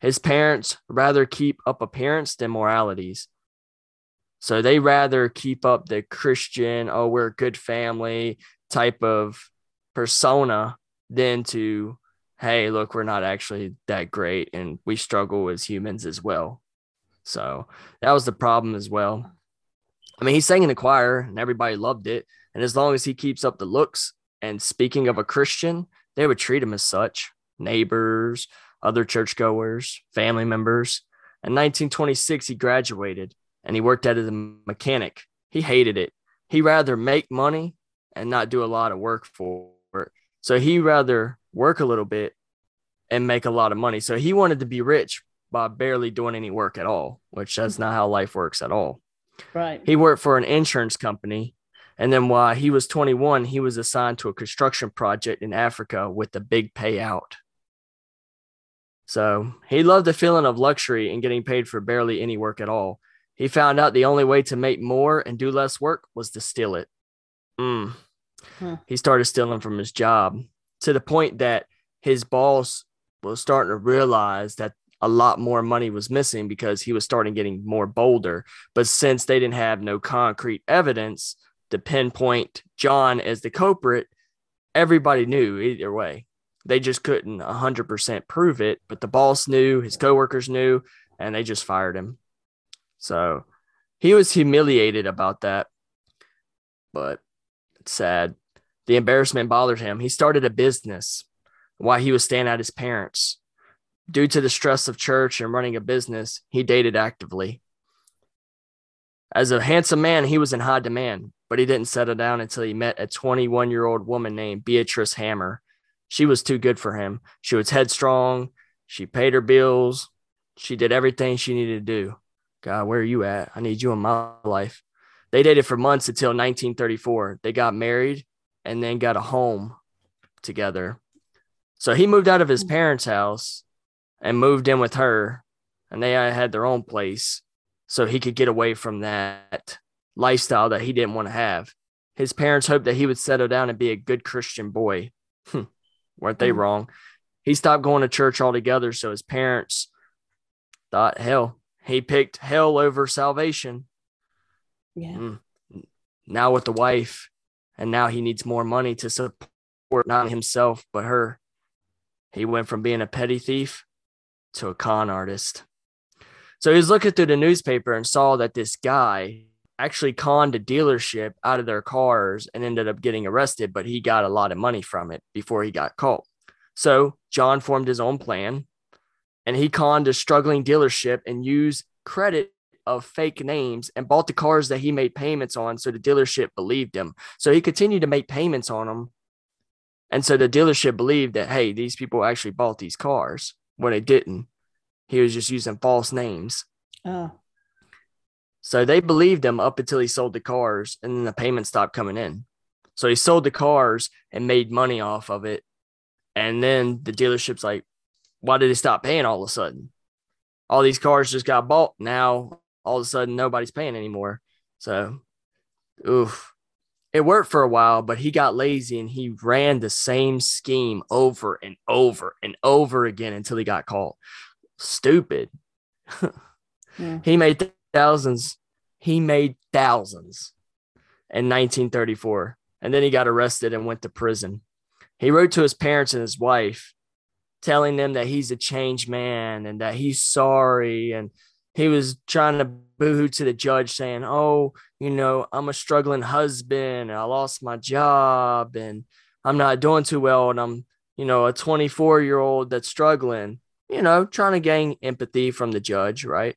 His parents rather keep up appearance than moralities. So they rather keep up the Christian, oh, we're a good family type of persona than to, hey, look, we're not actually that great and we struggle as humans as well. So that was the problem as well. I mean, he sang in the choir and everybody loved it. And as long as he keeps up the looks and speaking of a Christian, they would treat him as such neighbors, other churchgoers, family members. In 1926, he graduated and he worked as a mechanic. He hated it. He rather make money and not do a lot of work for it. So he rather work a little bit and make a lot of money. So he wanted to be rich by barely doing any work at all, which that's not how life works at all. Right. He worked for an insurance company. And then while he was 21, he was assigned to a construction project in Africa with a big payout. So he loved the feeling of luxury and getting paid for barely any work at all. He found out the only way to make more and do less work was to steal it. Mm. Hmm. He started stealing from his job to the point that his boss was starting to realize that a lot more money was missing because he was starting getting more bolder. But since they didn't have no concrete evidence to pinpoint John as the culprit, everybody knew either way. They just couldn't 100% prove it, but the boss knew, his coworkers knew, and they just fired him. So he was humiliated about that, but it's sad. The embarrassment bothered him. He started a business while he was staying at his parents'. Due to the stress of church and running a business, he dated actively. As a handsome man, he was in high demand, but he didn't settle down until he met a 21 year old woman named Beatrice Hamer. She was too good for him. She was headstrong. She paid her bills. She did everything she needed to do. God, where are you at? I need you in my life. They dated for months until 1934. They got married and then got a home together. So he moved out of his hmm. parents' house and moved in with her, and they had their own place so he could get away from that lifestyle that he didn't want to have. His parents hoped that he would settle down and be a good Christian boy. Weren't they Mm. wrong? He stopped going to church altogether, so his parents thought, hell, he picked hell over salvation. Yeah. Mm. Now with the wife, and now he needs more money to support not himself, but her. He went from being a petty thief to a con artist. So he was looking through the newspaper and saw that this guy actually conned a dealership out of their cars and ended up getting arrested, but he got a lot of money from it before he got caught. So John formed his own plan and he conned a struggling dealership and used credit of fake names and bought the cars that he made payments on so the dealership believed him. So he continued to make payments on them. And so the dealership believed that, hey, these people actually bought these cars when they didn't. He was just using false names. Oh, So they believed him up until he sold the cars and then the payment stopped coming in. So he sold the cars and made money off of it. And then the dealership's like, why did he stop paying all of a sudden? All these cars just got bought. Now all of a sudden nobody's paying anymore. So, oof. It worked for a while, but he got lazy and he ran the same scheme over and over and over again until he got caught. Stupid. Yeah. [LAUGHS] He made thousands. He made thousands in 1934. And then he got arrested and went to prison. He wrote to his parents and his wife, telling them that he's a changed man and that he's sorry. And he was trying to boohoo to the judge, saying, Oh, you know, I'm a struggling husband. And I lost my job and I'm not doing too well. And I'm, you know, a 24 year old that's struggling, you know, trying to gain empathy from the judge, right?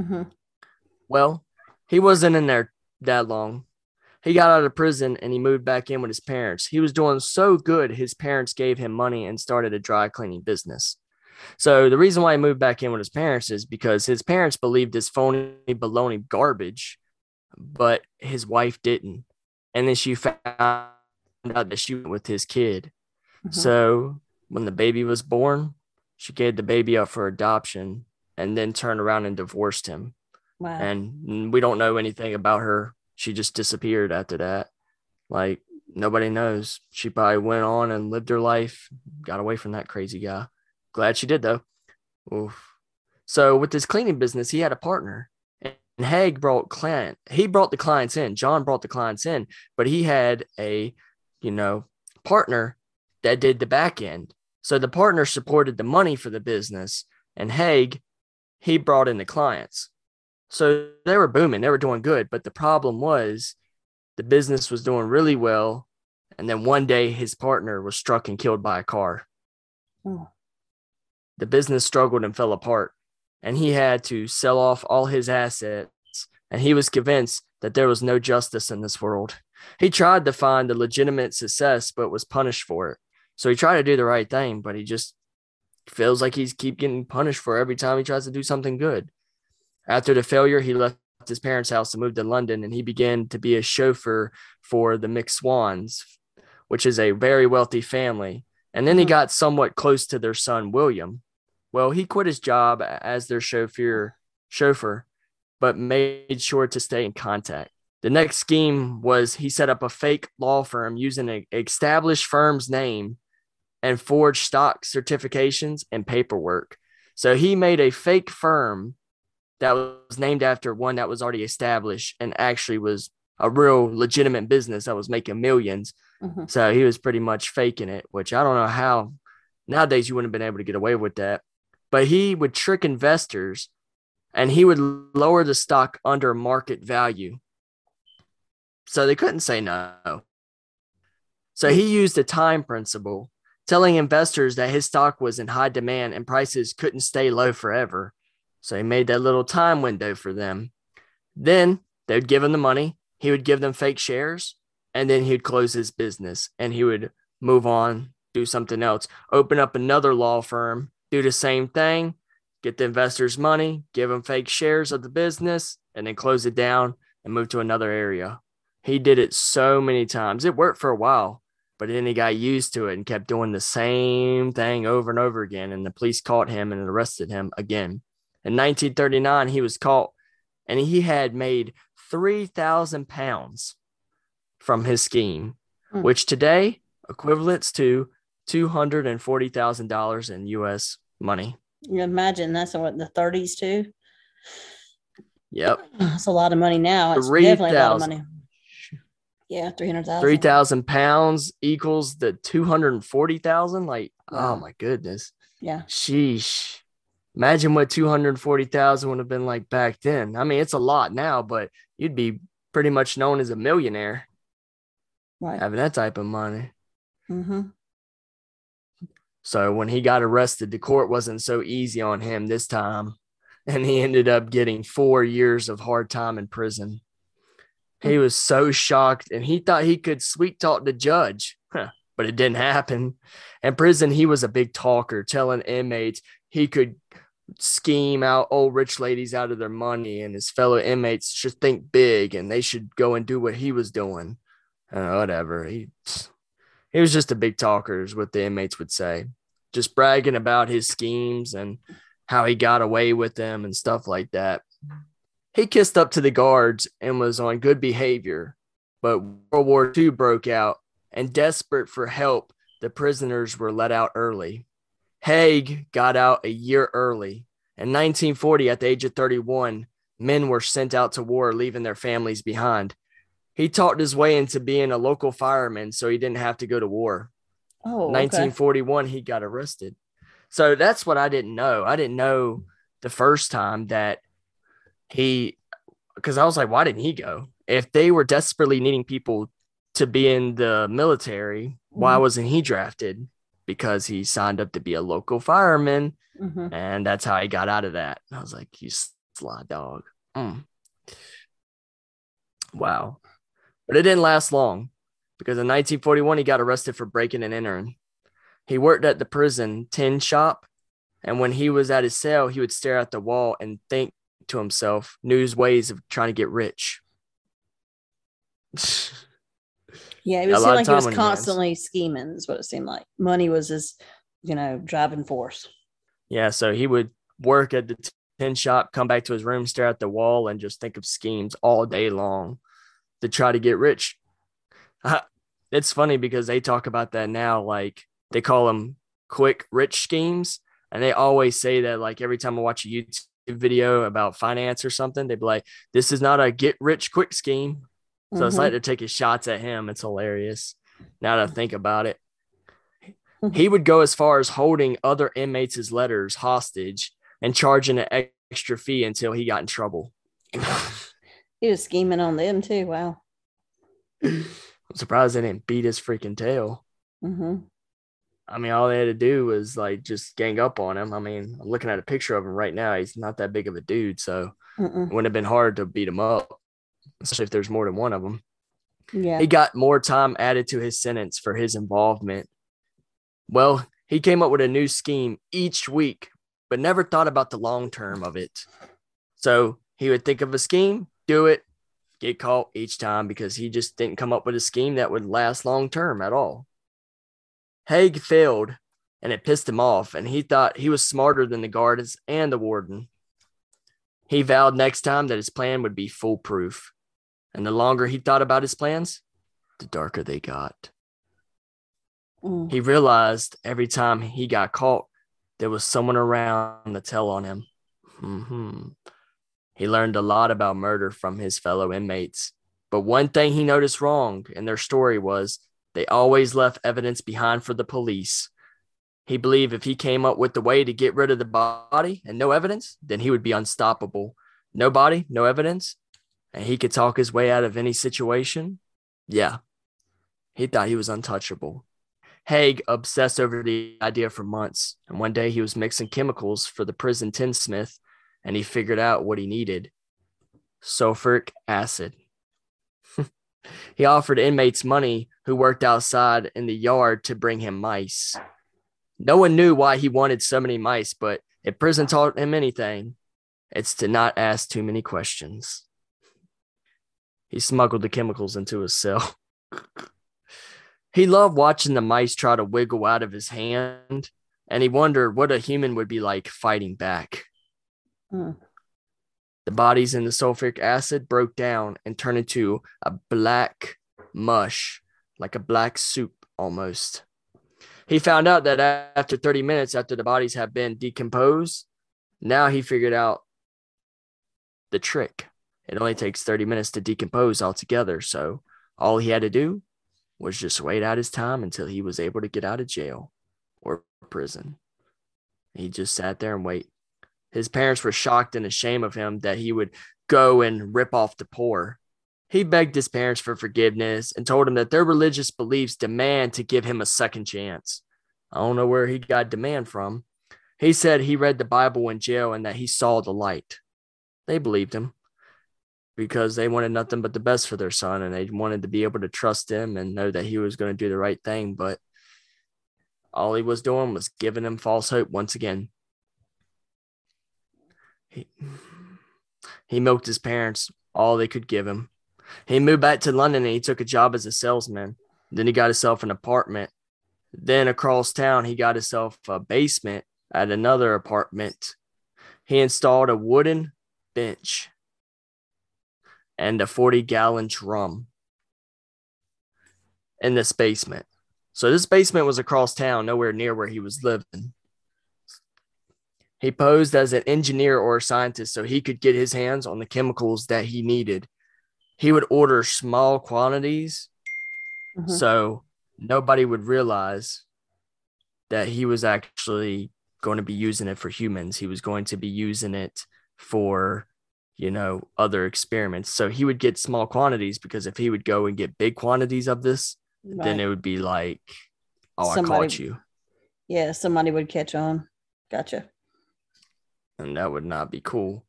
hmm Well, he wasn't in there that long. He got out of prison and he moved back in with his parents. He was doing so good, his parents gave him money and started a dry cleaning business. So the reason why he moved back in with his parents is because his parents believed this phony baloney garbage, but his wife didn't. And then she found out that she went with his kid. Mhm. So when the baby was born, she gave the baby up for adoption and then turned around and divorced him wow. and we don't know anything about her. She just disappeared after that. Like nobody knows. She probably went on and lived her life, got away from that crazy guy. Glad she did though. Oof. So with his cleaning business, he had a partner. And Haigh brought client. He brought the clients in. John brought the clients in, but he had a, you know, partner that did the back end. So the partner supported the money for the business, and Haigh, he brought in the clients. So they were booming, they were doing good. But the problem was the business was doing really well. And then one day his partner was struck and killed by a car. Oh. The business struggled and fell apart. And he had to sell off all his assets. And he was convinced that there was no justice in this world. He tried to find the legitimate success, but was punished for it. So he tried to do the right thing, but he just feels like he's keep getting punished for every time he tries to do something good. After the failure, he left his parents' house and moved to London, and he began to be a chauffeur for the McSwans, which is a very wealthy family. And then he Mhm. got somewhat close to their son William. Well, he quit his job as their chauffeur, chauffeur, but made sure to stay in contact. The next scheme was he set up a fake law firm using an established firm's name and forged stock certifications and paperwork. So he made a fake firm that was named after one that was already established and actually was a real legitimate business that was making millions. Mhm. So he was pretty much faking it, which I don't know how nowadays you wouldn't have been able to get away with that. But he would trick investors and he would lower the stock under market value. So they couldn't say no. So he used the time principle, telling investors that his stock was in high demand and prices couldn't stay low forever. So he made that little time window for them. Then they'd give him the money, he would give them fake shares, and then he'd close his business and he would move on, do something else, open up another law firm, do the same thing, get the investors money, give them fake shares of the business, and then close it down and move to another area. He did it so many times. It worked for a while, but then he got used to it and kept doing the same thing over and over again. And the police caught him and arrested him again. In 1939, he was caught and he had made 3,000 pounds from his scheme, Hmm. which today equivalents to $240,000 in US money. You imagine that's what the 30s too. Yep. That's a lot of money now. It's definitely a lot of 3,000. money. Yeah, three hundred thousand. 3,000 pounds equals the 240,000. Like, Wow. oh my goodness. Yeah. Sheesh. Imagine what 240,000 would have been like back then. I mean, it's a lot now, but you'd be pretty much known as a millionaire Right. having that type of money. Mm-hmm. So when he got arrested, the court wasn't so easy on him this time. And he ended up getting four years of hard time in prison. He was so shocked and he thought he could sweet talk the judge, Huh, but it didn't happen. In prison, he was a big talker, telling inmates he could scheme out old rich ladies out of their money, and his fellow inmates should think big and they should go and do what he was doing. Uh, whatever. He he was just a big talker, is what the inmates would say. Just bragging about his schemes and how he got away with them and stuff like that. He kissed up to the guards and was on good behavior, but World War II broke out, and desperate for help, the prisoners were let out early. Haigh got out a year early. In 1940, at the age of 31, men were sent out to war, leaving their families behind. He talked his way into being a local fireman so he didn't have to go to war. Oh, okay. 1941, he got arrested. So that's what I didn't know. I didn't know the first time that he, because I was like, why didn't he go? If they were desperately needing people to be in the military, why Mhm. wasn't he drafted? Because he signed up to be a local fireman, Mhm. and that's how he got out of that. I was like, you sly dog. Mm. Wow. But it didn't last long because in 1941, he got arrested for breaking and entering. He worked at the prison tin shop, and when he was at his cell, he would stare at the wall and think to himself new ways of trying to get rich. [LAUGHS] Yeah, it was seemed like he was on your hands. constantly scheming, is what it seemed like. Money was his, you know, driving force. Yeah, so he would work at the tin shop, come back to his room, stare at the wall, and just think of schemes all day long to try to get rich. it's funny because they talk about that now, like they call them quick rich schemes, and they always say that like every time I watch a YouTube video about finance or something, they'd be like, "This is not a get rich quick scheme." So it's Mhm. like they're taking shots at him. It's hilarious. Now that I think about it, he would go as far as holding other inmates' letters hostage and charging an extra fee until he got in trouble. [LAUGHS] he was scheming on them too. Wow. I'm surprised they didn't beat his freaking tail. hmm I mean, all they had to do was like just gang up on him. I mean, I'm looking at a picture of him right now. He's not that big of a dude, so Mm-mm. it wouldn't have been hard to beat him up, especially if there's more than one of them. Yeah. He got more time added to his sentence for his involvement. Well, he came up with a new scheme each week, but never thought about the long term of it. So he would think of a scheme, do it, get caught each time because he just didn't come up with a scheme that would last long term at all. Haigh failed and it pissed him off, and he thought he was smarter than the guards and the warden. He vowed next time that his plan would be foolproof. And the longer he thought about his plans, the darker they got. Mm. He realized every time he got caught, there was someone around to tell on him. hmm He learned a lot about murder from his fellow inmates. But one thing he noticed wrong in their story was they always left evidence behind for the police. He believed if he came up with the way to get rid of the body and no evidence, then he would be unstoppable. No body, no evidence, and he could talk his way out of any situation. Yeah, he thought he was untouchable. Haigh obsessed over the idea for months, and one day he was mixing chemicals for the prison tinsmith, and he figured out what he needed sulfuric acid. [LAUGHS] he offered inmates money who worked outside in the yard to bring him mice. No one knew why he wanted so many mice, but if prison taught him anything, it's to not ask too many questions. He smuggled the chemicals into his cell. [LAUGHS] he loved watching the mice try to wiggle out of his hand, and he wondered what a human would be like fighting back. Mm. The bodies in the sulfuric acid broke down and turned into a black mush, like a black soup almost. He found out that after 30 minutes after the bodies had been decomposed, now he figured out the trick. It only takes 30 minutes to decompose altogether. So all he had to do was just wait out his time until he was able to get out of jail or prison. He just sat there and wait. His parents were shocked and ashamed of him that he would go and rip off the poor. He begged his parents for forgiveness and told them that their religious beliefs demand to give him a second chance. I don't know where he got demand from. He said he read the Bible in jail and that he saw the light. They believed him because they wanted nothing but the best for their son and they wanted to be able to trust him and know that he was going to do the right thing. But all he was doing was giving them false hope once again. He, he milked his parents all they could give him. He moved back to London and he took a job as a salesman. Then he got himself an apartment. Then across town, he got himself a basement at another apartment. He installed a wooden bench and a 40 gallon drum in this basement. So this basement was across town, nowhere near where he was living. He posed as an engineer or a scientist so he could get his hands on the chemicals that he needed. He would order small quantities Mhm. so nobody would realize that he was actually going to be using it for humans. He was going to be using it for, you know, other experiments. So he would get small quantities because if he would go and get big quantities of this, then it would be like, oh, I caught you. yeah, somebody would catch on. Gotcha. And that would not be cool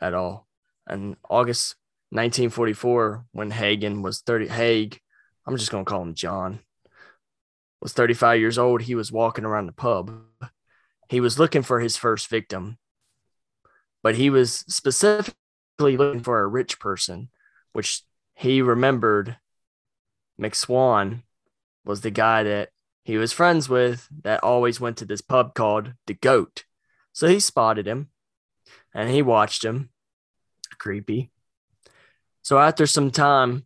at all. And August 1944, when Hagen was 30, Haigh, I'm just going to call him John, was 35 years old, he was walking around the pub. He was looking for his first victim, but he was specifically looking for a rich person, which he remembered McSwan was the guy that he was friends with that always went to this pub called the Goat. So he spotted him and he watched him. Creepy. So after some time,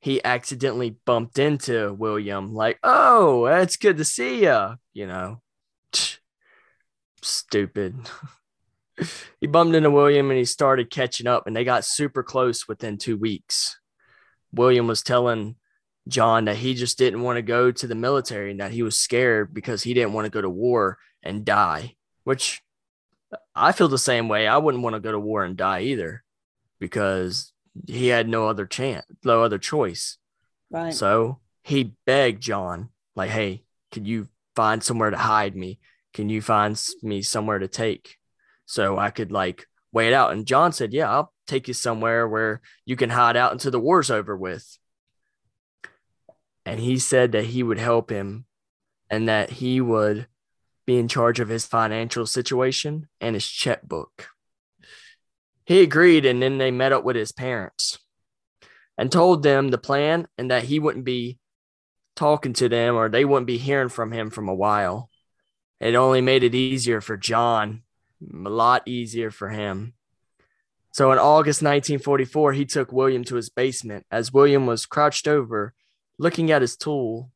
he accidentally bumped into William, like, oh, it's good to see ya. You know, [LAUGHS] stupid. [LAUGHS] he bumped into William and he started catching up, and they got super close within two weeks. William was telling John that he just didn't want to go to the military and that he was scared because he didn't want to go to war and die, which I feel the same way. I wouldn't want to go to war and die either because he had no other chance, no other choice. Right. So he begged John, like, hey, can you find somewhere to hide me? Can you find me somewhere to take so I could like wait out? And John said, yeah, I'll take you somewhere where you can hide out until the war's over with. And he said that he would help him and that he would be in charge of his financial situation and his checkbook. He agreed, and then they met up with his parents and told them the plan and that he wouldn't be talking to them or they wouldn't be hearing from him from a while. It only made it easier for John, a lot easier for him. So in August 1944, he took William to his basement. As William was crouched over, looking at his tool,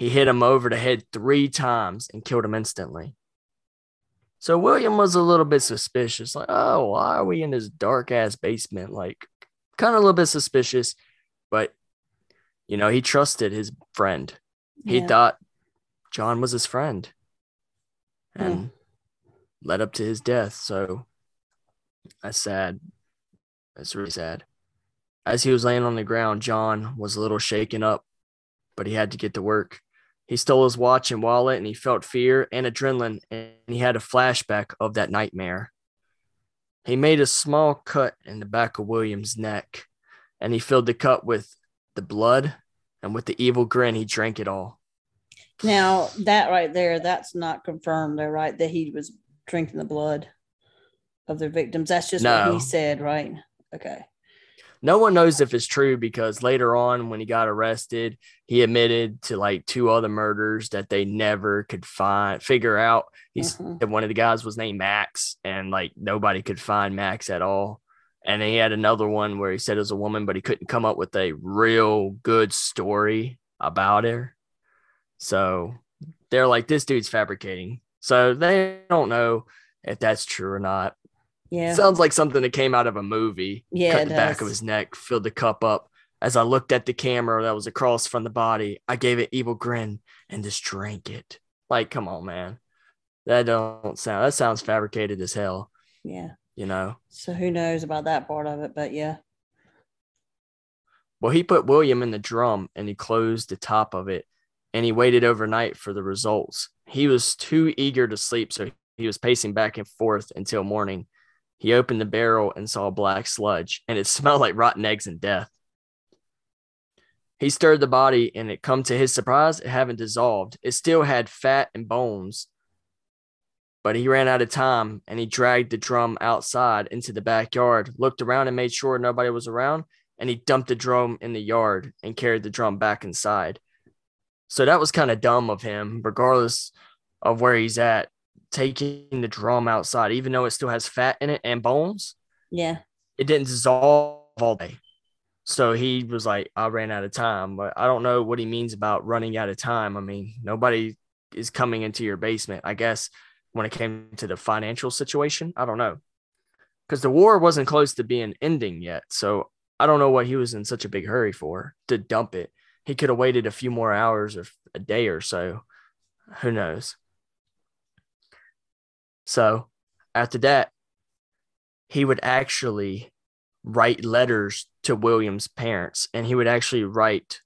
he hit him over the head three times and killed him instantly. So William was a little bit suspicious, like, oh, why are we in this dark ass basement? Like, kind of a little bit suspicious, but you know, he trusted his friend. He Yeah. thought John was his friend Hmm. and led up to his death. So that's sad. That's really sad. As he was laying on the ground, John was a little shaken up, but he had to get to work. He stole his watch and wallet and he felt fear and adrenaline and he had a flashback of that nightmare. He made a small cut in the back of William's neck and he filled the cut with the blood and with the evil grin he drank it all. Now that right there, that's not confirmed though, right? That he was drinking the blood of their victims. That's just what he said, right? Okay. No one knows if it's true because later on, when he got arrested, he admitted to like two other murders that they never could find, figure out. He Mhm. said one of the guys was named Max, and like nobody could find Max at all. And then he had another one where he said it was a woman, but he couldn't come up with a real good story about her. So they're like, this dude's fabricating. So they don't know if that's true or not. Yeah. Sounds like something that came out of a movie. Yeah, Cut the back of his neck, filled the cup up. As I looked at the camera that was across from the body, I gave it evil grin and just drank it. Like, come on, man. That don't sound that sounds fabricated as hell, yeah. you know. So who knows about that part of it? But yeah. Well, he put William in the drum and he closed the top of it and he waited overnight for the results. He was too eager to sleep, so he was pacing back and forth until morning. He opened the barrel and saw black sludge, and it [LAUGHS] smelled like rotten eggs and death. He stirred the body, and it come to his surprise, it hadn't dissolved. It still had fat and bones, but he ran out of time and he dragged the drum outside into the backyard, looked around and made sure nobody was around, and he dumped the drum in the yard and carried the drum back inside. So that was kind of dumb of him, regardless of where he's at, taking the drum outside, even though it still has fat in it and bones. Yeah. It didn't dissolve all day. So he was like, I ran out of time. But I don't know what he means about running out of time. I mean, nobody is coming into your basement. I guess when it came to the financial situation, I don't know. Because the war wasn't close to being ending yet. So I don't know what he was in such a big hurry for to dump it. He could have waited a few more hours or a day or so. Who knows? So after that, he would actually write letters to William's parents and he would actually write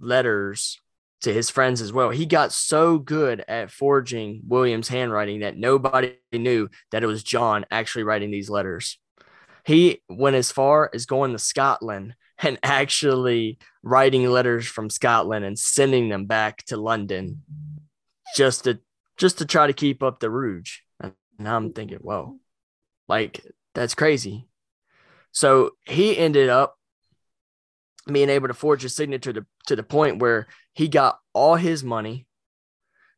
letters to his friends as well. He got so good at forging William's handwriting that nobody knew that it was John actually writing these letters. He went as far as going to Scotland [LAUGHS] and actually writing letters from Scotland and sending them back to London just to just to try to keep up the rouge. And I'm thinking, whoa, like that's crazy. So he ended up being able to forge his signature to, to the point where he got all his money,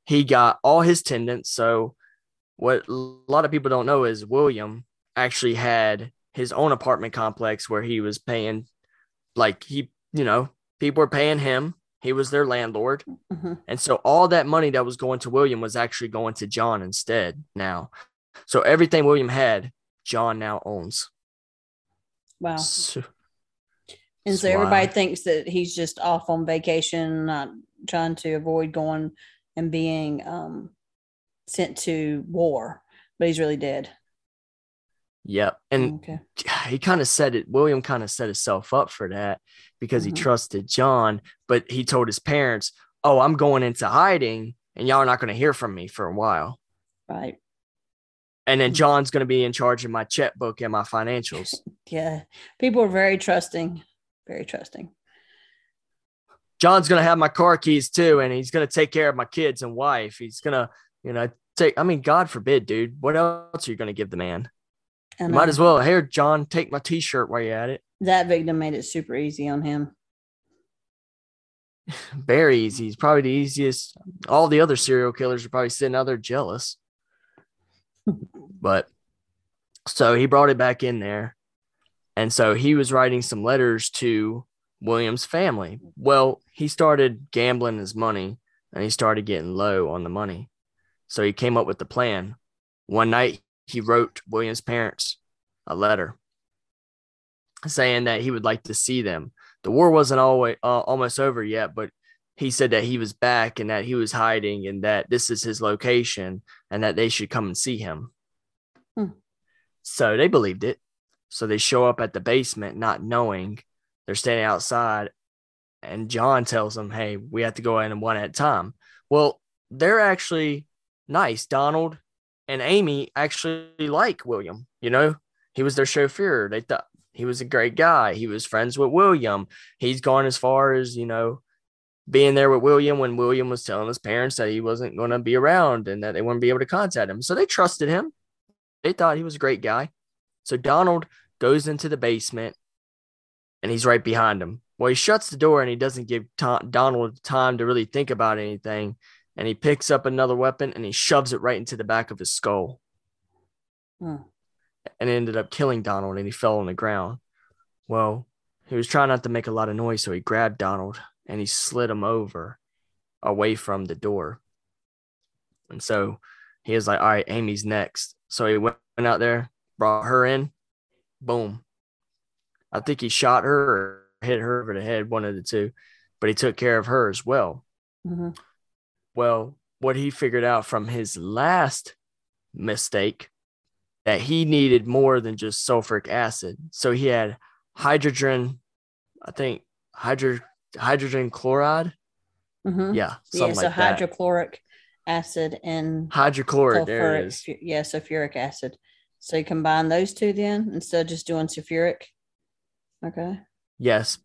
he got all his tenants. So, what a lot of people don't know is William actually had his own apartment complex where he was paying, like, he, you know, people were paying him. He was their landlord. Mhm. And so, all that money that was going to William was actually going to John instead now. So, everything William had, John now owns. Wow. So, And so everybody why- thinks that he's just off on vacation, not trying to avoid going and being um, sent to war, but he's really dead. yep. And Okay. [SIGHS] he kind of set it william kind of set himself up for that because Mhm. he trusted john but he told his parents oh i'm going into hiding and y'all are not going to hear from me for a while Right. And then Mhm. john's going to be in charge of my checkbook and my financials [LAUGHS] Yeah. People are very trusting, very trusting. john's going to have my car keys too and he's going to take care of my kids and wife he's going to you know take i mean god forbid dude what else are you going to give the man And you might as well here john take my t-shirt while you're at it that victim made it super easy on him. [LAUGHS] very easy he's probably the easiest all the other serial killers are probably sitting out there jealous but so he brought it back in there. And so he was writing some letters to william's family. Well he started gambling his money and he started getting low on the money. So he came up with the plan. One night he wrote william's parents a letter saying that he would like to see them. The war wasn't always uh, almost over yet but he said that he was back and that he was hiding and that this is his location and that they should come and see him. Hmm. so they believed it. So they show up at the basement not knowing. They're standing outside and john tells them hey we have to go in one at a time. Well they're actually nice. Donald and amy actually like william you know? He was their chauffeur. They thought he was a great guy. He was friends with william. He's gone as far as you know being there with william when william was telling his parents that he wasn't going to be around and that they wouldn't be able to contact him. So they trusted him. They thought he was a great guy. So donald goes into the basement and he's right behind him. Well he shuts the door and he doesn't give Tom, donald time to really think about anything. And he picks up another weapon and he shoves it right into the back of his skull. Hmm. and ended up killing Donald and he fell on the ground. Well, he was trying not to make a lot of noise, so he grabbed Donald and he slid him over away from the door. And so he was like, All right, Amy's next. So he went out there, brought her in, boom. I think he shot her or hit her over the head, one of the two, but he took care of her as well. Mhm. Well, what he figured out from his last mistake that he needed more than just sulfuric acid. So he had hydrogen, I think hydro, hydrogen chloride. Mhm. Yeah, Yeah. So like that. hydrochloric acid and Hydrochloric, there it sulfuric. Yeah. Sulfuric acid. So you combine those two then instead of just doing sulfuric. Okay. Yes.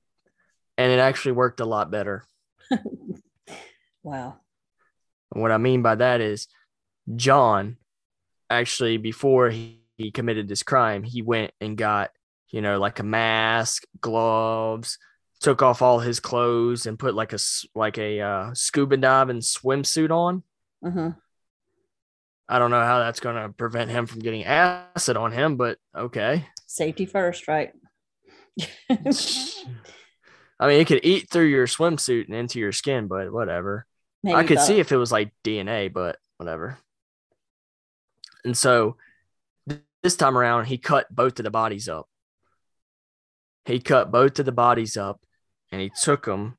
And it actually worked a lot better. [LAUGHS] Wow. And what I mean by that is John actually before he, he committed this crime, he went and got, you know, like a mask, gloves, took off all his clothes and put like a like a uh, scuba diving swimsuit on. hmm I don't know how that's going to prevent him from getting acid on him, but okay. Safety first, right? [LAUGHS] I mean, it could eat through your swimsuit and into your skin, but whatever. Maybe I could thought- see if it was like DNA, but whatever. And so this time around, he cut both of the bodies up. He cut both of the bodies up and he took them.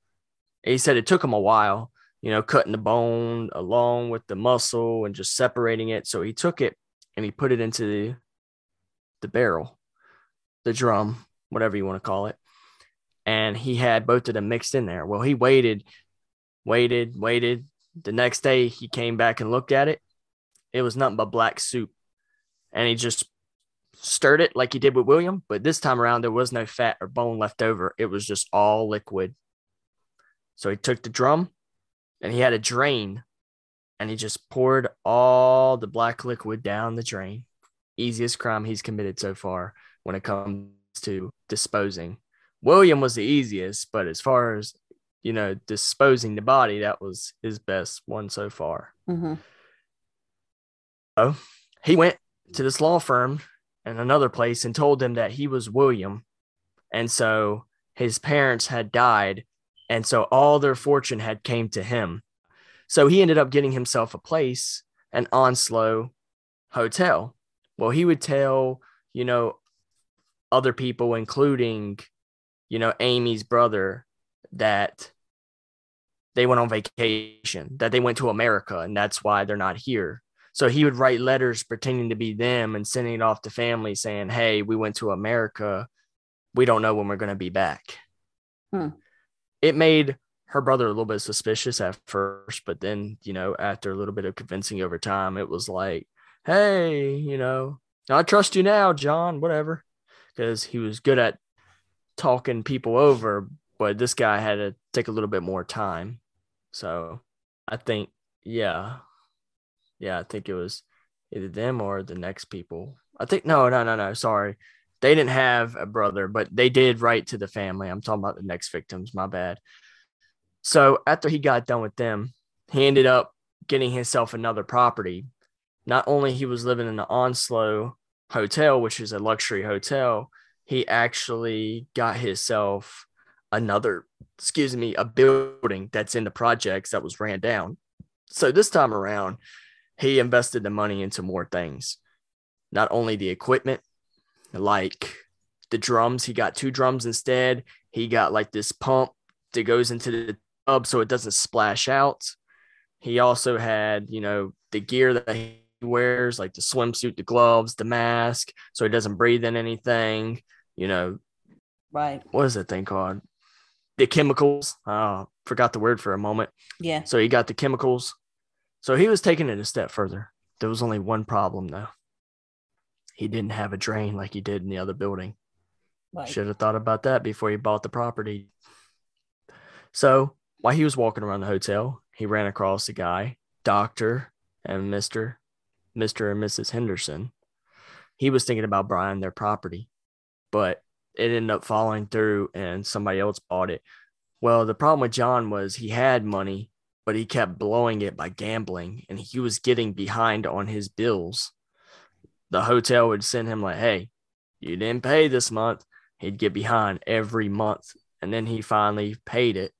He said it took him a while, you know, cutting the bone along with the muscle and just separating it. So he took it and he put it into the, the barrel, the drum, whatever you want to call it. And he had both of them mixed in there. Well, he waited waited, waited. The next day he came back and looked at it. It was nothing but black soup. And he just stirred it like he did with William, but this time around there was no fat or bone left over. It was just all liquid. So he took the drum and he had a drain and he just poured all the black liquid down the drain. Easiest crime he's committed so far when it comes to disposing. William was the easiest, but as far as you know, disposing the body, that was his best one so far. Mhm. He went to this law firm and another place and told them that he was William. And so his parents had died. And so all their fortune had came to him. So he ended up getting himself a place, an Onslow hotel. Well, he would tell, you know, other people, including, you know, Amy's brother, that they went on vacation, that they went to America, and that's why they're not here. So he would write letters pretending to be them and sending it off to family saying, Hey, we went to America. We don't know when we're going to be back. Hmm. It made her brother a little bit suspicious at first, but then, you know, after a little bit of convincing over time, it was like, Hey, you know, I trust you now, John, whatever. Because he was good at talking people over, but this guy had to take a little bit more time. So I think, yeah, yeah, I think it was either them or the next people. I think no, no, no, no. Sorry, they didn't have a brother, but they did write to the family. I'm talking about the next victims. My bad. So after he got done with them, he ended up getting himself another property. Not only he was living in the Onslow Hotel, which is a luxury hotel, he actually got himself another, excuse me, a building that's in the projects that was ran down. So this time around, he invested the money into more things. Not only the equipment, like the drums, he got two drums instead. He got like this pump that goes into the tub so it doesn't splash out. He also had, you know, the gear that he wears, like the swimsuit, the gloves, the mask, so he doesn't breathe in anything. You know, Right. what is that thing called? The chemicals. Oh, forgot the word for a moment. Yeah. So he got the chemicals. So he was taking it a step further. There was only one problem though. He didn't have a drain like he did in the other building. Right. Should have thought about that before he bought the property. So while he was walking around the hotel, he ran across a guy, Doctor and Mister, Mister and Mrs. Henderson. He was thinking about buying their property, but it ended up falling through, and somebody else bought it. Well, the problem with John was he had money, but he kept blowing it by gambling, and he was getting behind on his bills. The hotel would send him like, "Hey, you didn't pay this month." He'd get behind every month, and then he finally paid it.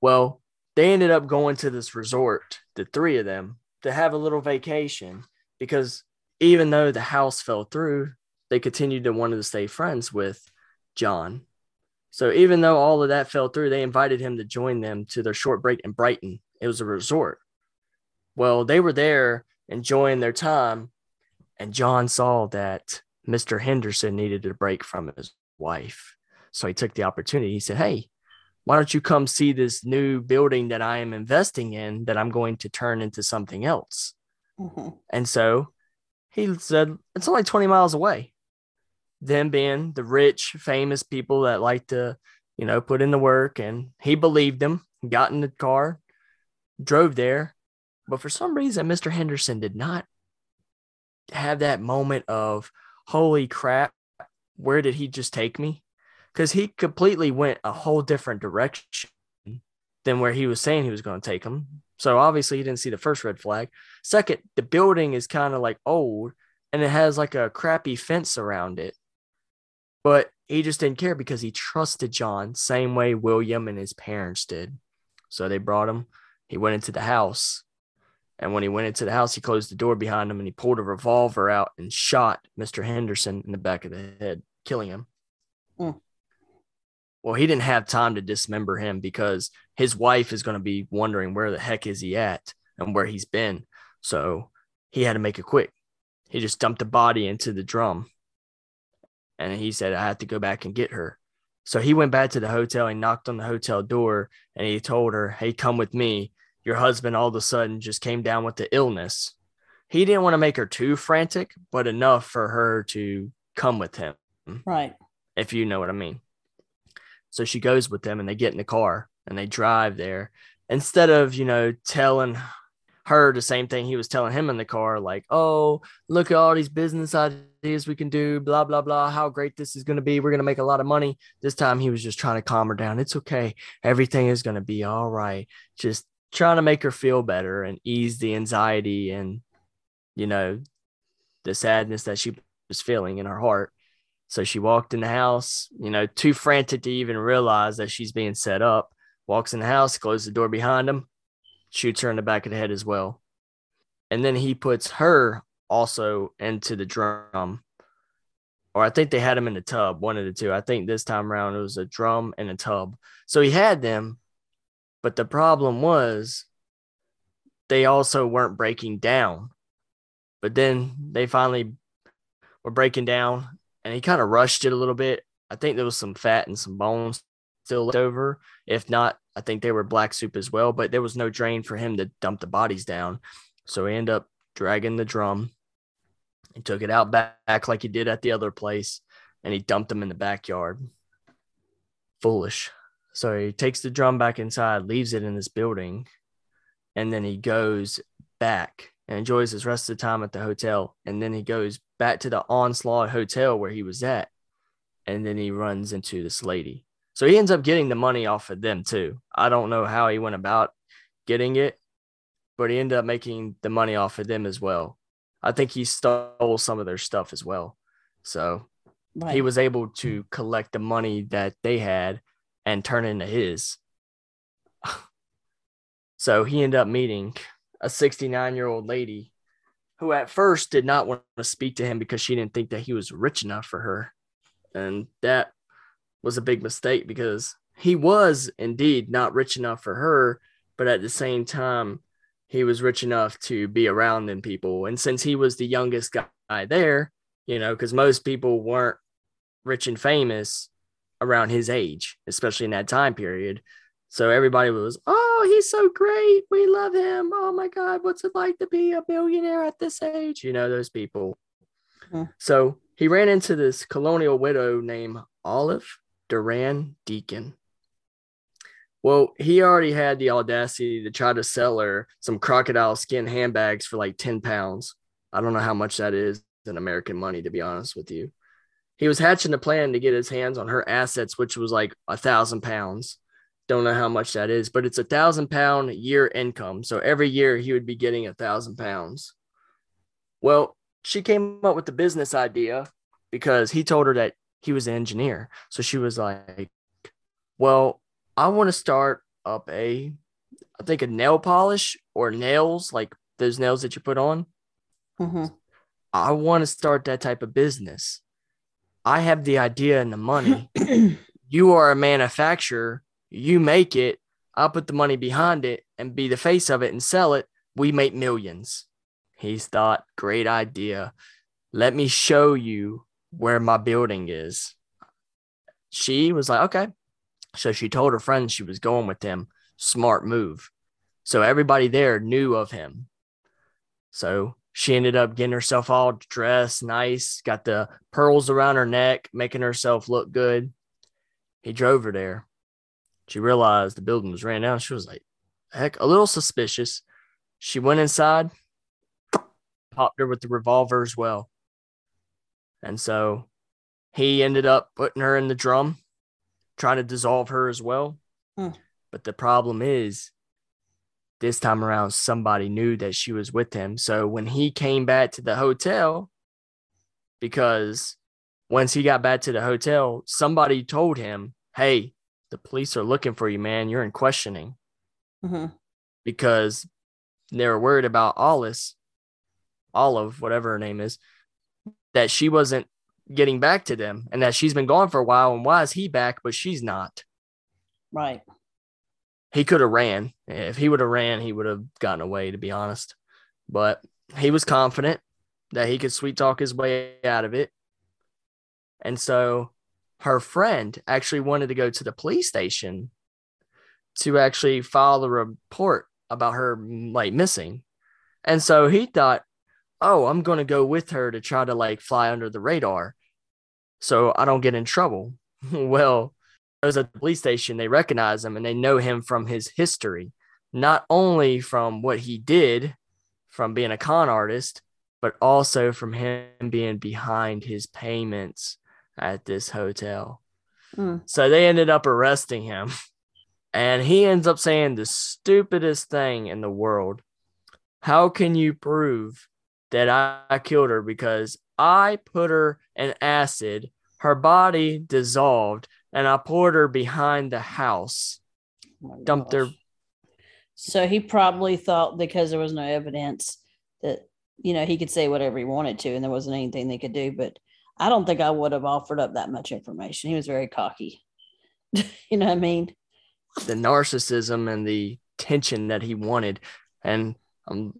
Well, they ended up going to this resort, the three of them, to have a little vacation because even though the house fell through, they continued to want to stay friends with John. So even though all of that fell through, they invited him to join them to their short break in Brighton. It was a resort. Well, they were there enjoying their time, and John saw that Mr. Henderson needed a break from his wife. So he took the opportunity. He said, Hey, why don't you come see this new building that I am investing in that I'm going to turn into something else? Mhm. And so he said, It's only 20 miles away. Them being the rich, famous people that like to, you know, put in the work. And he believed them, got in the car, drove there. But for some reason, Mr. Henderson did not have that moment of, holy crap, where did he just take me? Because he completely went a whole different direction than where he was saying he was going to take him. So obviously he didn't see the first red flag. Second, the building is kind of like old and it has like a crappy fence around it. But he just didn't care because he trusted John, same way William and his parents did. So they brought him. He went into the house. And when he went into the house, he closed the door behind him and he pulled a revolver out and shot Mr. Henderson in the back of the head, killing him. Mm. Well, he didn't have time to dismember him because his wife is going to be wondering where the heck is he at and where he's been. So he had to make it quick. He just dumped the body into the drum. And he said, I have to go back and get her. So he went back to the hotel. He knocked on the hotel door and he told her, Hey, come with me. Your husband all of a sudden just came down with the illness. He didn't want to make her too frantic, but enough for her to come with him, Right. if you know what I mean. So she goes with them and they get in the car and they drive there. Instead of, you know, telling her the same thing he was telling him in the car, like, oh, look at all these business ideas we can do, blah, blah, blah, how great this is going to be. We're going to make a lot of money. This time he was just trying to calm her down. It's okay. Everything is going to be all right. Just trying to make her feel better and ease the anxiety and, you know, the sadness that she was feeling in her heart. So she walked in the house, you know, too frantic to even realize that she's being set up. Walks in the house, closes the door behind him, shoots her in the back of the head as well. And then he puts her also into the drum. Or I think they had him in the tub, one of the two. I think this time around it was a drum and a tub. So he had them, but the problem was they also weren't breaking down. But then they finally were breaking down and he kind of rushed it a little bit. I think there was some fat and some bones still left over. If not, I think they were black soup as well, but there was no drain for him to dump the bodies down. So he ended up dragging the drum and took it out back like he did at the other place and he dumped them in the backyard. Foolish. So he takes the drum back inside, leaves it in this building, and then he goes back and enjoys his rest of the time at the hotel. And then he goes back to the Onslow Hotel where he was at. And then he runs into this lady. So he ends up getting the money off of them too. I don't know how he went about getting it, but he ended up making the money off of them as well. I think he stole some of their stuff as well. So Right. he was able to collect the money that they had and turn it into his. [LAUGHS] so he ended up meeting a 69 year old lady who at first did not want to speak to him because she didn't think that he was rich enough for her. And that was a big mistake because he was indeed not rich enough for her, but at the same time, he was rich enough to be around them people. And since he was the youngest guy there, you know, because most people weren't rich and famous around his age, especially in that time period. So everybody was, oh, he's so great. We love him. Oh my God, what's it like to be a billionaire at this age? You know, those people. Mhm. So he ran into this colonial widow named Olive Duran Deacon. Well, he already had the audacity to try to sell her some crocodile skin handbags for like 10 pounds. I don't know how much that is in American money, to be honest with you. He was hatching a plan to get his hands on her assets, which was like a thousand pounds. Don't know how much that is, but it's a thousand pound year income. So every year he would be getting a thousand pounds. Well, she came up with the business idea because he told her that he was an engineer. So she was like, Well, I want to start up a, I think a nail polish or nails, like those nails that you put on. Mhm. I want to start that type of business. I have the idea and the money. [CLEARS THROAT] you are a manufacturer. You make it. I'll put the money behind it and be the face of it and sell it. We make millions. He's thought, great idea. Let me show you where my building is. She was like, okay. So she told her friends she was going with him. Smart move. So everybody there knew of him. So she ended up getting herself all dressed nice, got the pearls around her neck, making herself look good. He drove her there. She realized the building was ran down. She was like, heck, a little suspicious. She went inside, popped her with the revolver as well. And so he ended up putting her in the drum, trying to dissolve her as well. Hmm. But the problem is, this time around, somebody knew that she was with him. So when he came back to the hotel, because once he got back to the hotel, somebody told him, Hey, the police are looking for you, man. You're in questioning hmm because they were worried about Alice, Olive, whatever her name is, that she wasn't getting back to them and that she's been gone for a while. And why is he back, but she's not? Right. He could have ran. If he would have ran, he would have gotten away, to be honest. But he was confident that he could sweet talk his way out of it. And so her friend actually wanted to go to the police station to actually file the report about her like missing. And so he thought, oh, I'm going to go with her to try to like fly under the radar so I don't get in trouble. [LAUGHS] well, those at the police station, they recognize him and they know him from his history, not only from what he did from being a con artist, but also from him being behind his payments at this hotel. Mm. So they ended up arresting him. [LAUGHS] And he ends up saying the stupidest thing in the world. How can you prove that I killed her because I put her in acid, her body dissolved, and I poured her behind the house? Oh Dumped her- So he probably thought because there was no evidence that you know he could say whatever he wanted to, and there wasn't anything they could do. But I don't think I would have offered up that much information. He was very cocky. [LAUGHS] you know what I mean? the narcissism and the tension that he wanted. And um,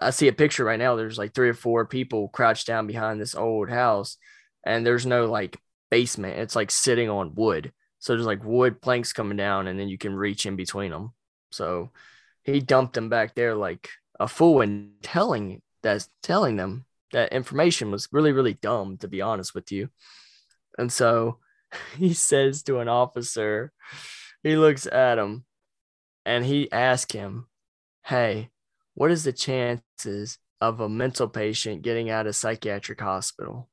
I see a picture right now. There's like three or four people crouched down behind this old house, and there's no like basement. It's like sitting on wood. So there's like wood planks coming down, and then you can reach in between them. So he dumped them back there like a fool and telling that's telling them that information was really, really dumb, to be honest with you. And so [LAUGHS] he says to an officer, he looks at him and he asks him, Hey, what is the chances of a mental patient getting out of psychiatric hospital?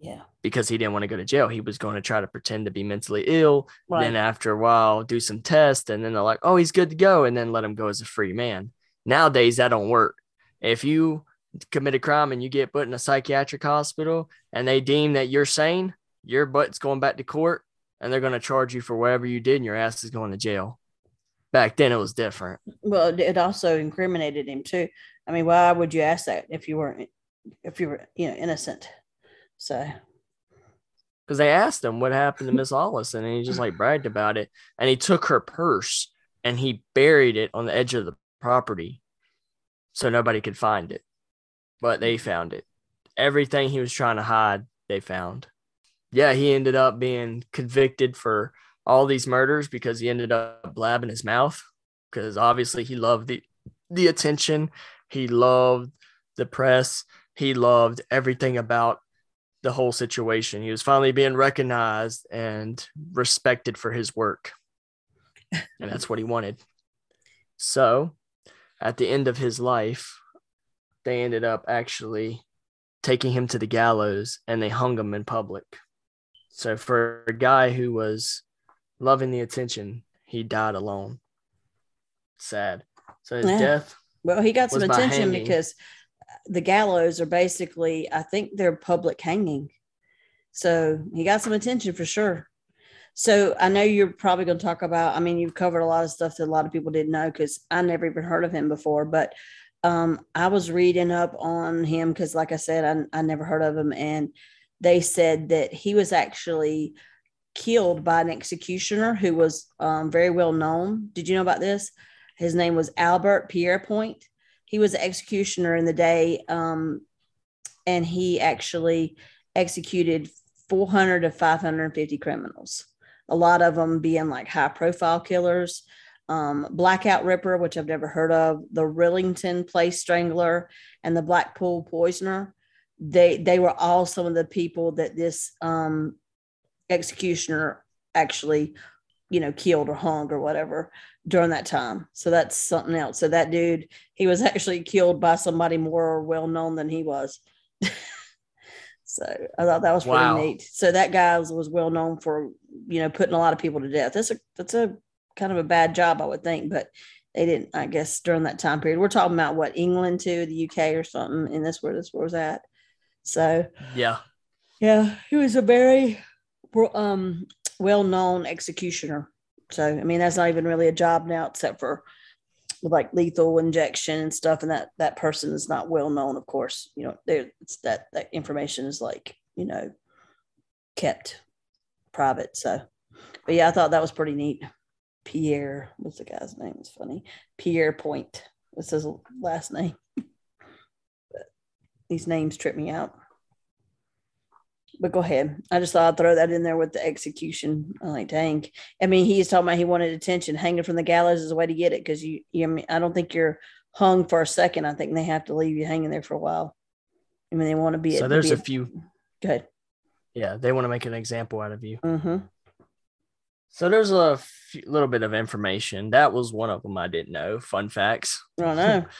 Yeah. Because he didn't want to go to jail. He was going to try to pretend to be mentally ill. Right. Then after a while, do some tests, and then they're like, oh, he's good to go, and then let him go as a free man. Nowadays, that don't work. If you commit a crime and you get put in a psychiatric hospital and they deem that you're sane, your butt's going back to court and they're going to charge you for whatever you did and your ass is going to jail. Back then, it was different. Well, it- also incriminated him too. I mean, why would you ask that if you weren't, if you were, you know, innocent? So, Because they asked him what happened to Miss Allison and he just like bragged about it. And he took her purse and he buried it on the edge of the property so nobody could find it. But they found it. Everything he was trying to hide, they found. Yeah, he ended up being convicted for all these murders because he ended up blabbing his mouth because obviously he loved the the attention, he loved the press, he loved everything about the whole situation. He was finally being recognized and respected for his work. And that's what he wanted. So, at the end of his life, they ended up actually taking him to the gallows and they hung him in public. So, for a guy who was loving the attention, he died alone. Sad. So, his Yeah. death, well, he got some attention because the gallows are basically, I think they're public hanging. So he got some attention for sure. So I know you're probably going to talk about, I mean, you've covered a lot of stuff that a lot of people didn't know because I never even heard of him before. But um, I was reading up on him because, like I said, I, I never heard of him. And they said that he was actually killed by an executioner who was um, very well known. Did you know about this? His name was Albert Pierrepoint. He was an executioner in the day, um, and he actually executed 400 to 550 criminals. A lot of them being like high profile killers. Um, Blackout Ripper, which I've never heard of, the Rillington Place Strangler, and the Blackpool Poisoner. They they were all some of the people that this um, executioner actually you know, killed or hung or whatever during that time. So that's something else. So that dude, he was [LAUGHS] actually killed by somebody more well known than he was. [LAUGHS] so I thought that was pretty Wow. neat. So that guy was, was well known for, you know, putting a lot of people to death. That's a that's a kind of a bad job, I would think, but they didn't, I guess, during that time period. We're talking about what England to the UK or something, and that's where this was at. So Yeah. yeah, he was a very um, well-known executioner. So I mean, that's not even really a job now, except for like lethal injection and stuff. And that that person is not well known, of course. You know, there it's that that information is like you know kept private. So, but yeah, I thought that was pretty neat. Pierre, what's the guy's name? It's funny. Pierre Point. What's his last name? [LAUGHS] But these names trip me out but go ahead. I just thought I'd throw that in there with the execution. I'm like, dang. I mean, he's talking about he wanted attention. Hanging from the gallows is a way to get it because you, you, I mean, I don't think you're hung for a second. I think they have to leave you hanging there for a while. I mean, they want to be. So there's be a few. Good. Yeah, they want to make an example out of you. Mm-hmm. So there's a few, little bit of information. That was one of them I didn't know. Fun facts. I don't know. [LAUGHS]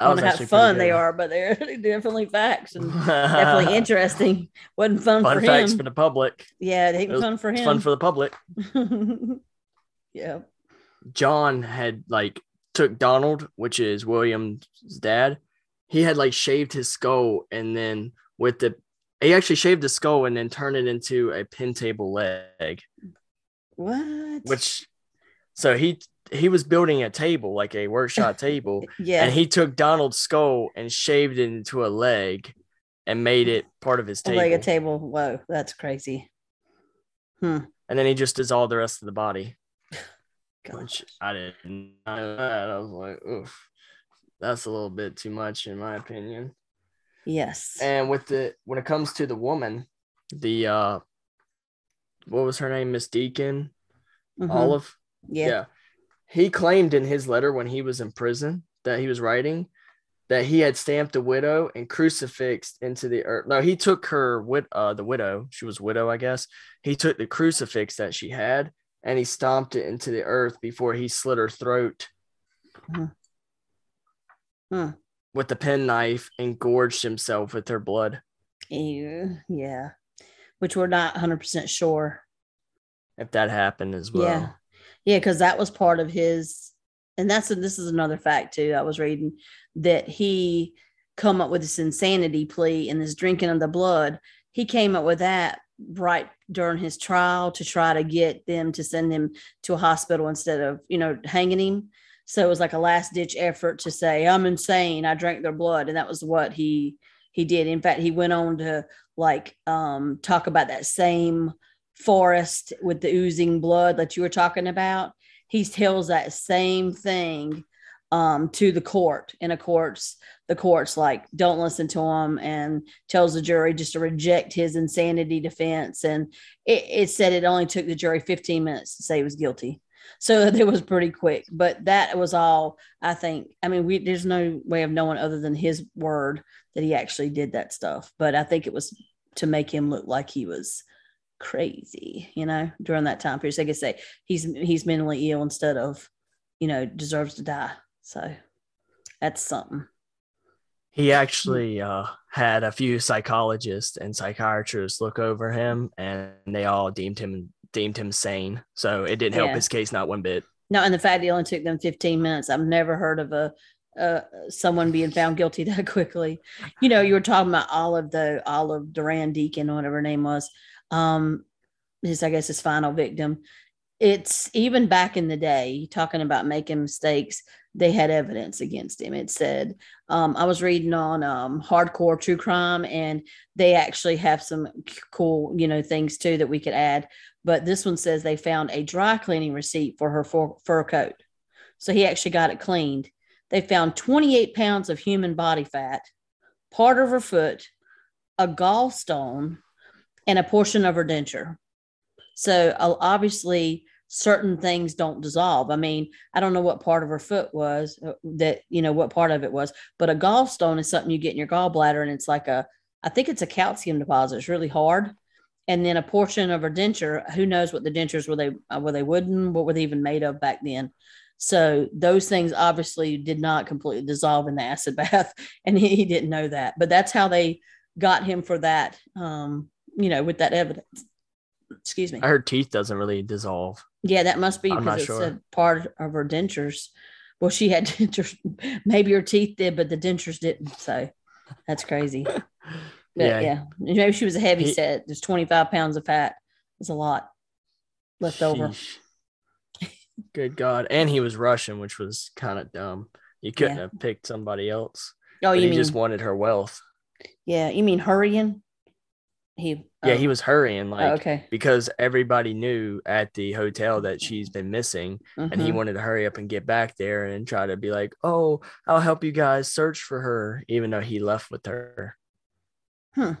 I don't know how fun they are, but [LAUGHS] they're definitely facts and definitely [LAUGHS] interesting. Wasn't fun, Fun for facts him. for the public. yeah, it It ain't was- fun for him. fun for the public. [LAUGHS] yeah. John had like took Donald, which is William's dad. He had like shaved his skull and then with the he actually shaved the skull and then turned it into a pin table leg. What? Which so he he was building a table, like a workshop [LAUGHS] table, yeah. and he took Donald's skull and shaved it into a leg and made it part of his table. leg of table. Whoa, that's crazy. Hmm. and then he just dissolved the rest of the body. [LAUGHS] Gosh. which I didn't know that. I was like, oof, that's a little bit too much in my opinion. Yes. And with the when it comes to the woman, the uh what was her name? Miss Deacon Mhm. Olive. Yeah. He claimed in his letter when he was in prison that he was writing that he had stamped a widow and crucifixed into the earth. No, he took her wid uh the widow, she was widow, I guess. He took the crucifix that she had and he stomped it into the earth before he slit her throat Mhm. Hmm. with the penknife and gorged himself with her blood. Ew. Yeah. Which we're not 100% sure. If that happened as well. Yeah. Yeah. Because that was part of his, and that's, this is another fact too. I was reading that he come up with this insanity plea and this drinking of the blood. He came up with that right during his trial to try to get them to send him to a hospital instead of, you know, hanging him. So it was like a last ditch effort to say, I'm insane. I drank their blood. And that was what he he did. In fact, he went on to like um talk about that same forest with the oozing blood that you were talking about. He tells that same thing um to the court. And of courts the court's like, don't listen to him and tells the jury just to reject his insanity defense. And it, it said it only took the jury 15 minutes to say he was guilty. So [LAUGHS] it was pretty quick, but that was all I think. I mean, we there's no way of knowing other than his word that he actually did that stuff. But I think it was to make him look like he was crazy, you know, during that time period. So they could say he's he's mentally ill instead of, you know, deserves to die. So that's something. He actually uh, had a few psychologists and psychiatrists look over him, and they all deemed him deemed him sane. So it didn't help Yeah. his case not one bit. No, and the fact it only took them 15 minutes. I've never heard of a uh, someone being found guilty [LAUGHS] that quickly. You know, you were talking about Olive, though, Olive Durand-Deacon, or whatever her name was. Um, his, I guess, his final victim. It's even back in the day, talking about making mistakes, they had evidence against him. It said, um, I was reading on um, hardcore true crime, and they actually have some cool, you know, things too that we could add. But this one says they found a dry cleaning receipt for her fur, fur coat. So he actually got it cleaned. They found 28 pounds of human body fat, part of her foot, a gallstone, and a portion of her denture. So uh, obviously, certain things don't dissolve. I mean, I don't know what part of her foot was uh, that, you know, what part of it was, but a gallstone is something you get in your gallbladder, and it's like a, I think it's a calcium deposit. It's really hard. and then a portion of her denture. Who knows what the dentures were they uh, were they wooden? What were they even made of back then? So those things obviously did not completely dissolve in the acid bath, [LAUGHS] and he, he didn't know that. But that's how they got him for that. Um, you know, with that evidence. Excuse me. I heard teeth doesn't really dissolve. Yeah, that must be because it's sure. a part of her dentures. Well, she had [LAUGHS] dentures. Maybe her teeth did, but the dentures didn't. So that's crazy. [LAUGHS] But Yeah. yeah, maybe she was a heavy He- set. There's 25 pounds of fat. It's a lot left over. Good God. And he was Russian, which was kind of dumb. You couldn't Yeah. have picked somebody else. Oh, you he mean? just wanted her wealth. yeah, you mean hurrying? He. Yeah, oh, he was hurrying, like, oh, okay. because everybody knew at the hotel that she's been missing. And he Mhm. wanted to hurry up and get back there and try to be like, oh, I'll help you guys search for her, even though he left with her. Hmm.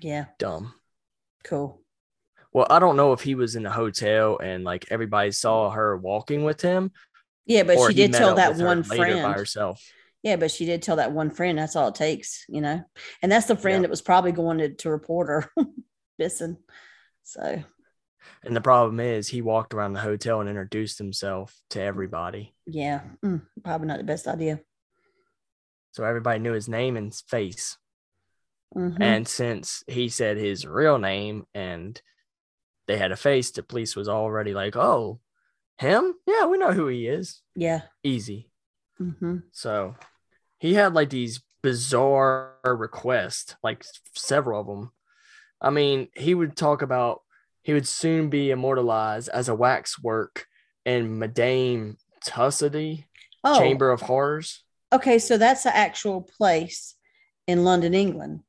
Yeah, Dumb. cool. Well, I don't know if he was in the hotel and like everybody saw her walking with him, Yeah, but she did tell that one later by friend. herself. Yeah, but she did tell that one friend. That's all it takes, you know. And that's the friend Yeah. that was probably going to, to report her [LAUGHS] missing. So And the problem is, he walked around the hotel and introduced himself to everybody. yeah, mm, probably not the best idea. So everybody knew his name and face. Mhm. And since he said his real name and they had a face, the police was already like, oh, him? Yeah, we know who he is. yeah. Easy. hmm So he had like these bizarre requests, like several of them. I mean, he would talk about he would soon be immortalized as a waxwork in Madame Tussauds Oh, Chamber of Horrors. okay. So that's the actual place in London, England.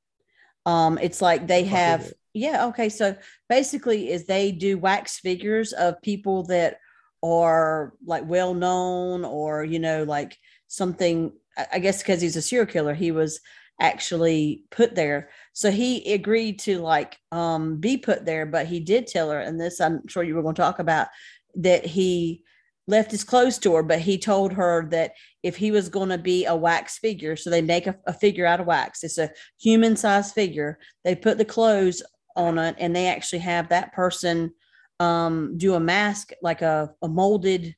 Um, it's like they have, yeah. Okay, so basically, is they do wax figures of people that are like well known, or you know, like something. I guess because he's a serial killer, he was actually put there. So he agreed to like um be put there, but he did tell her, and this I'm sure you were going to talk about that he left his clothes to her, but he told her that if he was going to be a wax figure, so they make a, a figure out of wax. It's a human sized figure. They put the clothes on it, and they actually have that person um, do a mask, like a, a molded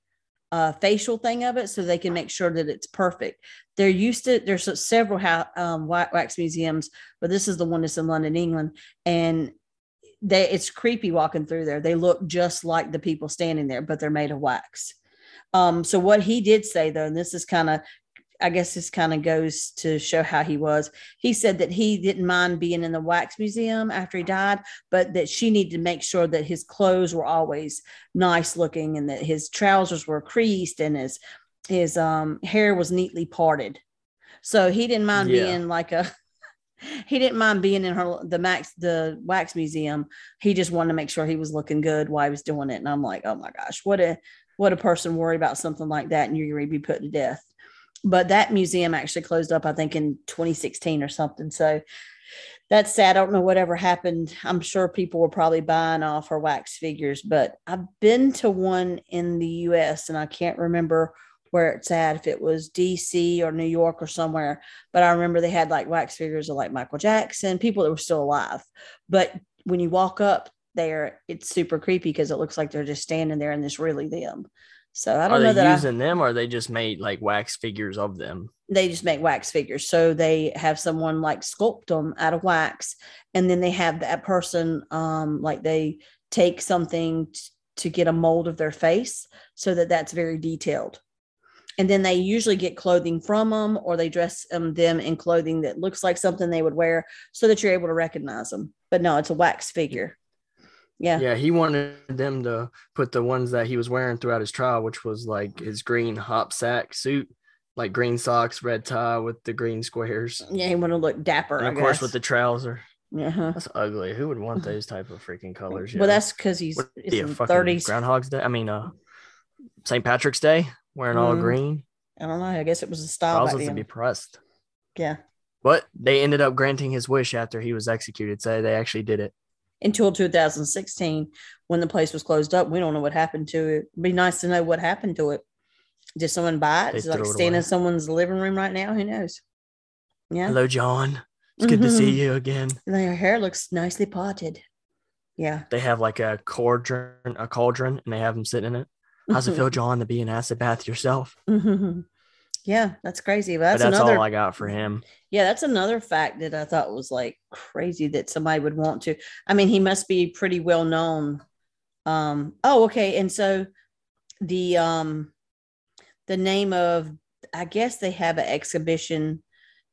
uh, facial thing of it, so they can make sure that it's perfect. They're used to. There's several ha- um, wa- wax museums, but this is the one that's in London, England, and they it's creepy walking through there. They look just like the people standing there, but they're made of wax. Um, so what he did say though, and this is kind of, I guess this kind of goes to show how he was. He said that he didn't mind being in the wax museum after he died, but that she needed to make sure that his clothes were always nice looking and that his trousers were creased and his his um hair was neatly parted. So he didn't mind Yeah. being like a [LAUGHS] he didn't mind being in her the max the wax museum. He just wanted to make sure he was looking good while he was doing it. And I'm like, oh my gosh, what a what a person worry about something like that and you're going to be put to death. But that museum actually closed up, I think, in 2016 or something. So that's sad. I don't know whatever happened. I'm sure people were probably buying off her wax figures, but I've been to one in the US and I can't remember where it's at, if it was DC or New York or somewhere. But I remember they had like wax figures of like Michael Jackson, people that were still alive. But when you walk up there, it's super creepy because it looks like they're just standing there and it's really them. So I don't know they that I- using them or are they just made like wax figures of them? they just make wax figures. So they have someone like sculpt them out of wax, and then they have that person um like they take something t- to get a mold of their face so that that's very detailed. And then they usually get clothing from them, or they dress um, them in clothing that looks like something they would wear, so that you're able to recognize them. But no, it's a wax figure. Yeah, Yeah, he wanted them to put the ones that he was wearing throughout his trial, which was like his green hop sack suit, like green socks, red tie with the green squares, yeah, he wanted to look dapper. and I of course with the trouser. uh-huh. That's ugly. Who would want those type of freaking colors? well, yo? that's because he's What, it's yeah, in fucking 30s. Groundhog's Day. I mean, uh, St. Patrick's Day, wearing all Mhm. green. I don't know. I guess it was a style back Thousands to be pressed. yeah. But they ended up granting his wish after he was executed. So they actually did it. Until 2016 when the place was closed up. We don't know what happened to it. It'd be nice to know what happened to it. Did someone buy it? They Is it like threw it staying away. in someone's living room right now? Who knows? Yeah. Hello, John. It's good to mm-hmm. see you again. And Their hair looks nicely parted. Yeah. They have like a cauldron, a cauldron, and they have them sitting in it. How's it mm-hmm. feel, John, to be in acid bath yourself? Mm-hmm. Yeah, that's crazy. But But that's, that's another all I got for him. Yeah, that's another fact that I thought was like crazy that somebody would want to. I mean, he must be pretty well known. Um, oh, okay. And so the um the name of I guess they have an exhibition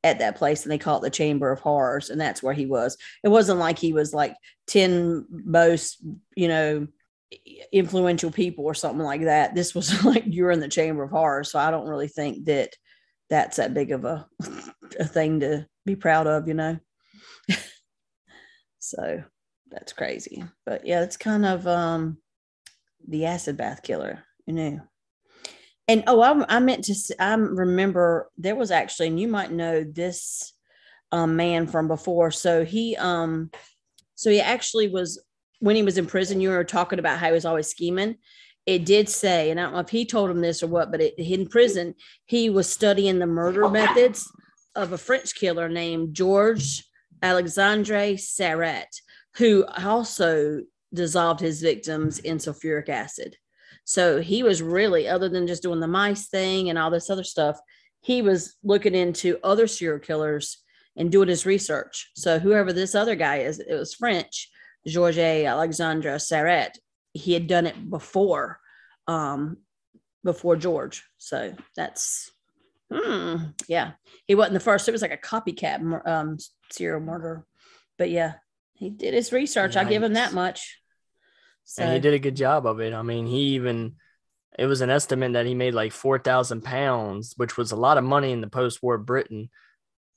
at that place and they call it the Chamber of Horrors, and that's where he was. It wasn't like he was like 10 most, you know, influential people or something like that. This was [LAUGHS] like you're in the Chamber of Horrors. So I don't really think that that's that big of a, [LAUGHS] a thing to be proud of, you know. [LAUGHS] so that's crazy. But yeah, it's kind of um the acid bath killer, you know. And oh, I, I meant to. I remember there was actually, and you might know this um, man from before. So he, um, so he actually was when he was in prison. You were talking about how he was always scheming. It did say, and I don't know if he told him this or what, but it, in prison he was studying the murder methods of a French killer named George Alexandre Sarret, who also dissolved his victims in sulfuric acid. So he was really, other than just doing the mice thing and all this other stuff, he was looking into other serial killers and doing his research. So whoever this other guy is, it was French, Georges Alexandre Sarret. He had done it before, um, before George. So that's, hmm, yeah. He wasn't the first. It was like a copycat um, serial murder. But yeah, he did his research. I give him that much. So and he did a good job of it. I mean, he even it was an estimate that he made like four thousand pounds, which was a lot of money in the post-war Britain,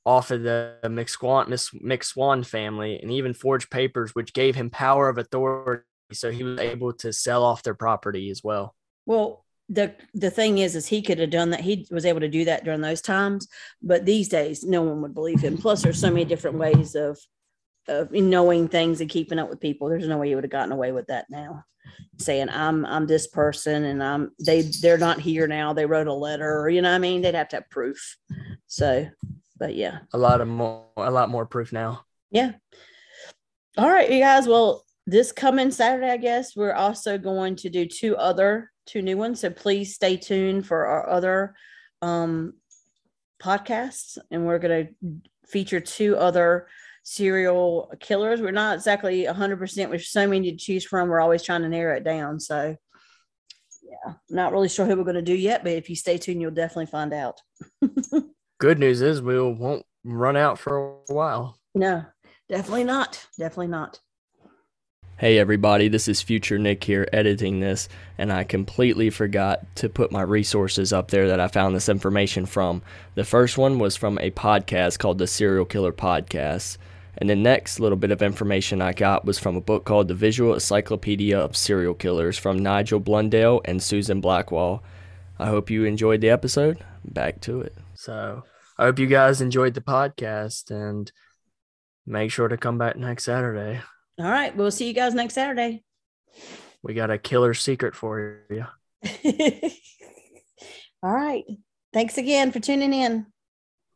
off of the Miss McSwan family, and even forged papers which gave him power of authority. So he was able to sell off their property as well. Well, the the thing is, is he could have done that. He was able to do that during those times, but these days, no one would believe him. Plus, there's so many different ways of of knowing things and keeping up with people. There's no way he would have gotten away with that now. Saying I'm I'm this person and I'm they they're not here now. They wrote a letter, you know what I mean. They'd have to have proof. So, but yeah, A lot of more, a lot more proof now. yeah. All right, you guys. Well, this coming Saturday, I guess we're also going to do two other two new ones. So please stay tuned for our other um podcasts, and we're going to feature two other serial killers. We're not exactly hundred percent. There's so many to choose from. We're always trying to narrow it down. So. Yeah, not really sure who we're going to do yet, but if you stay tuned, you'll definitely find out. [LAUGHS] Good news is we won't run out for a while. No, definitely not. Definitely not. Hey everybody, this is Future Nick here editing this, and I completely forgot to put my resources up there that I found this information from. The first one was from a podcast called the Serial Killer Podcast, and the next little bit of information I got was from a book called The Visual Encyclopedia of Serial Killers from Nigel Blundell and Susan Blackhall. I hope you enjoyed the episode. Back to it. So, I hope you guys enjoyed the podcast and make sure to come back next Saturday. All right. We'll see you guys next Saturday. We got a killer secret for you. [LAUGHS] All right. Thanks again for tuning in.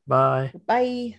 Bye. Bye.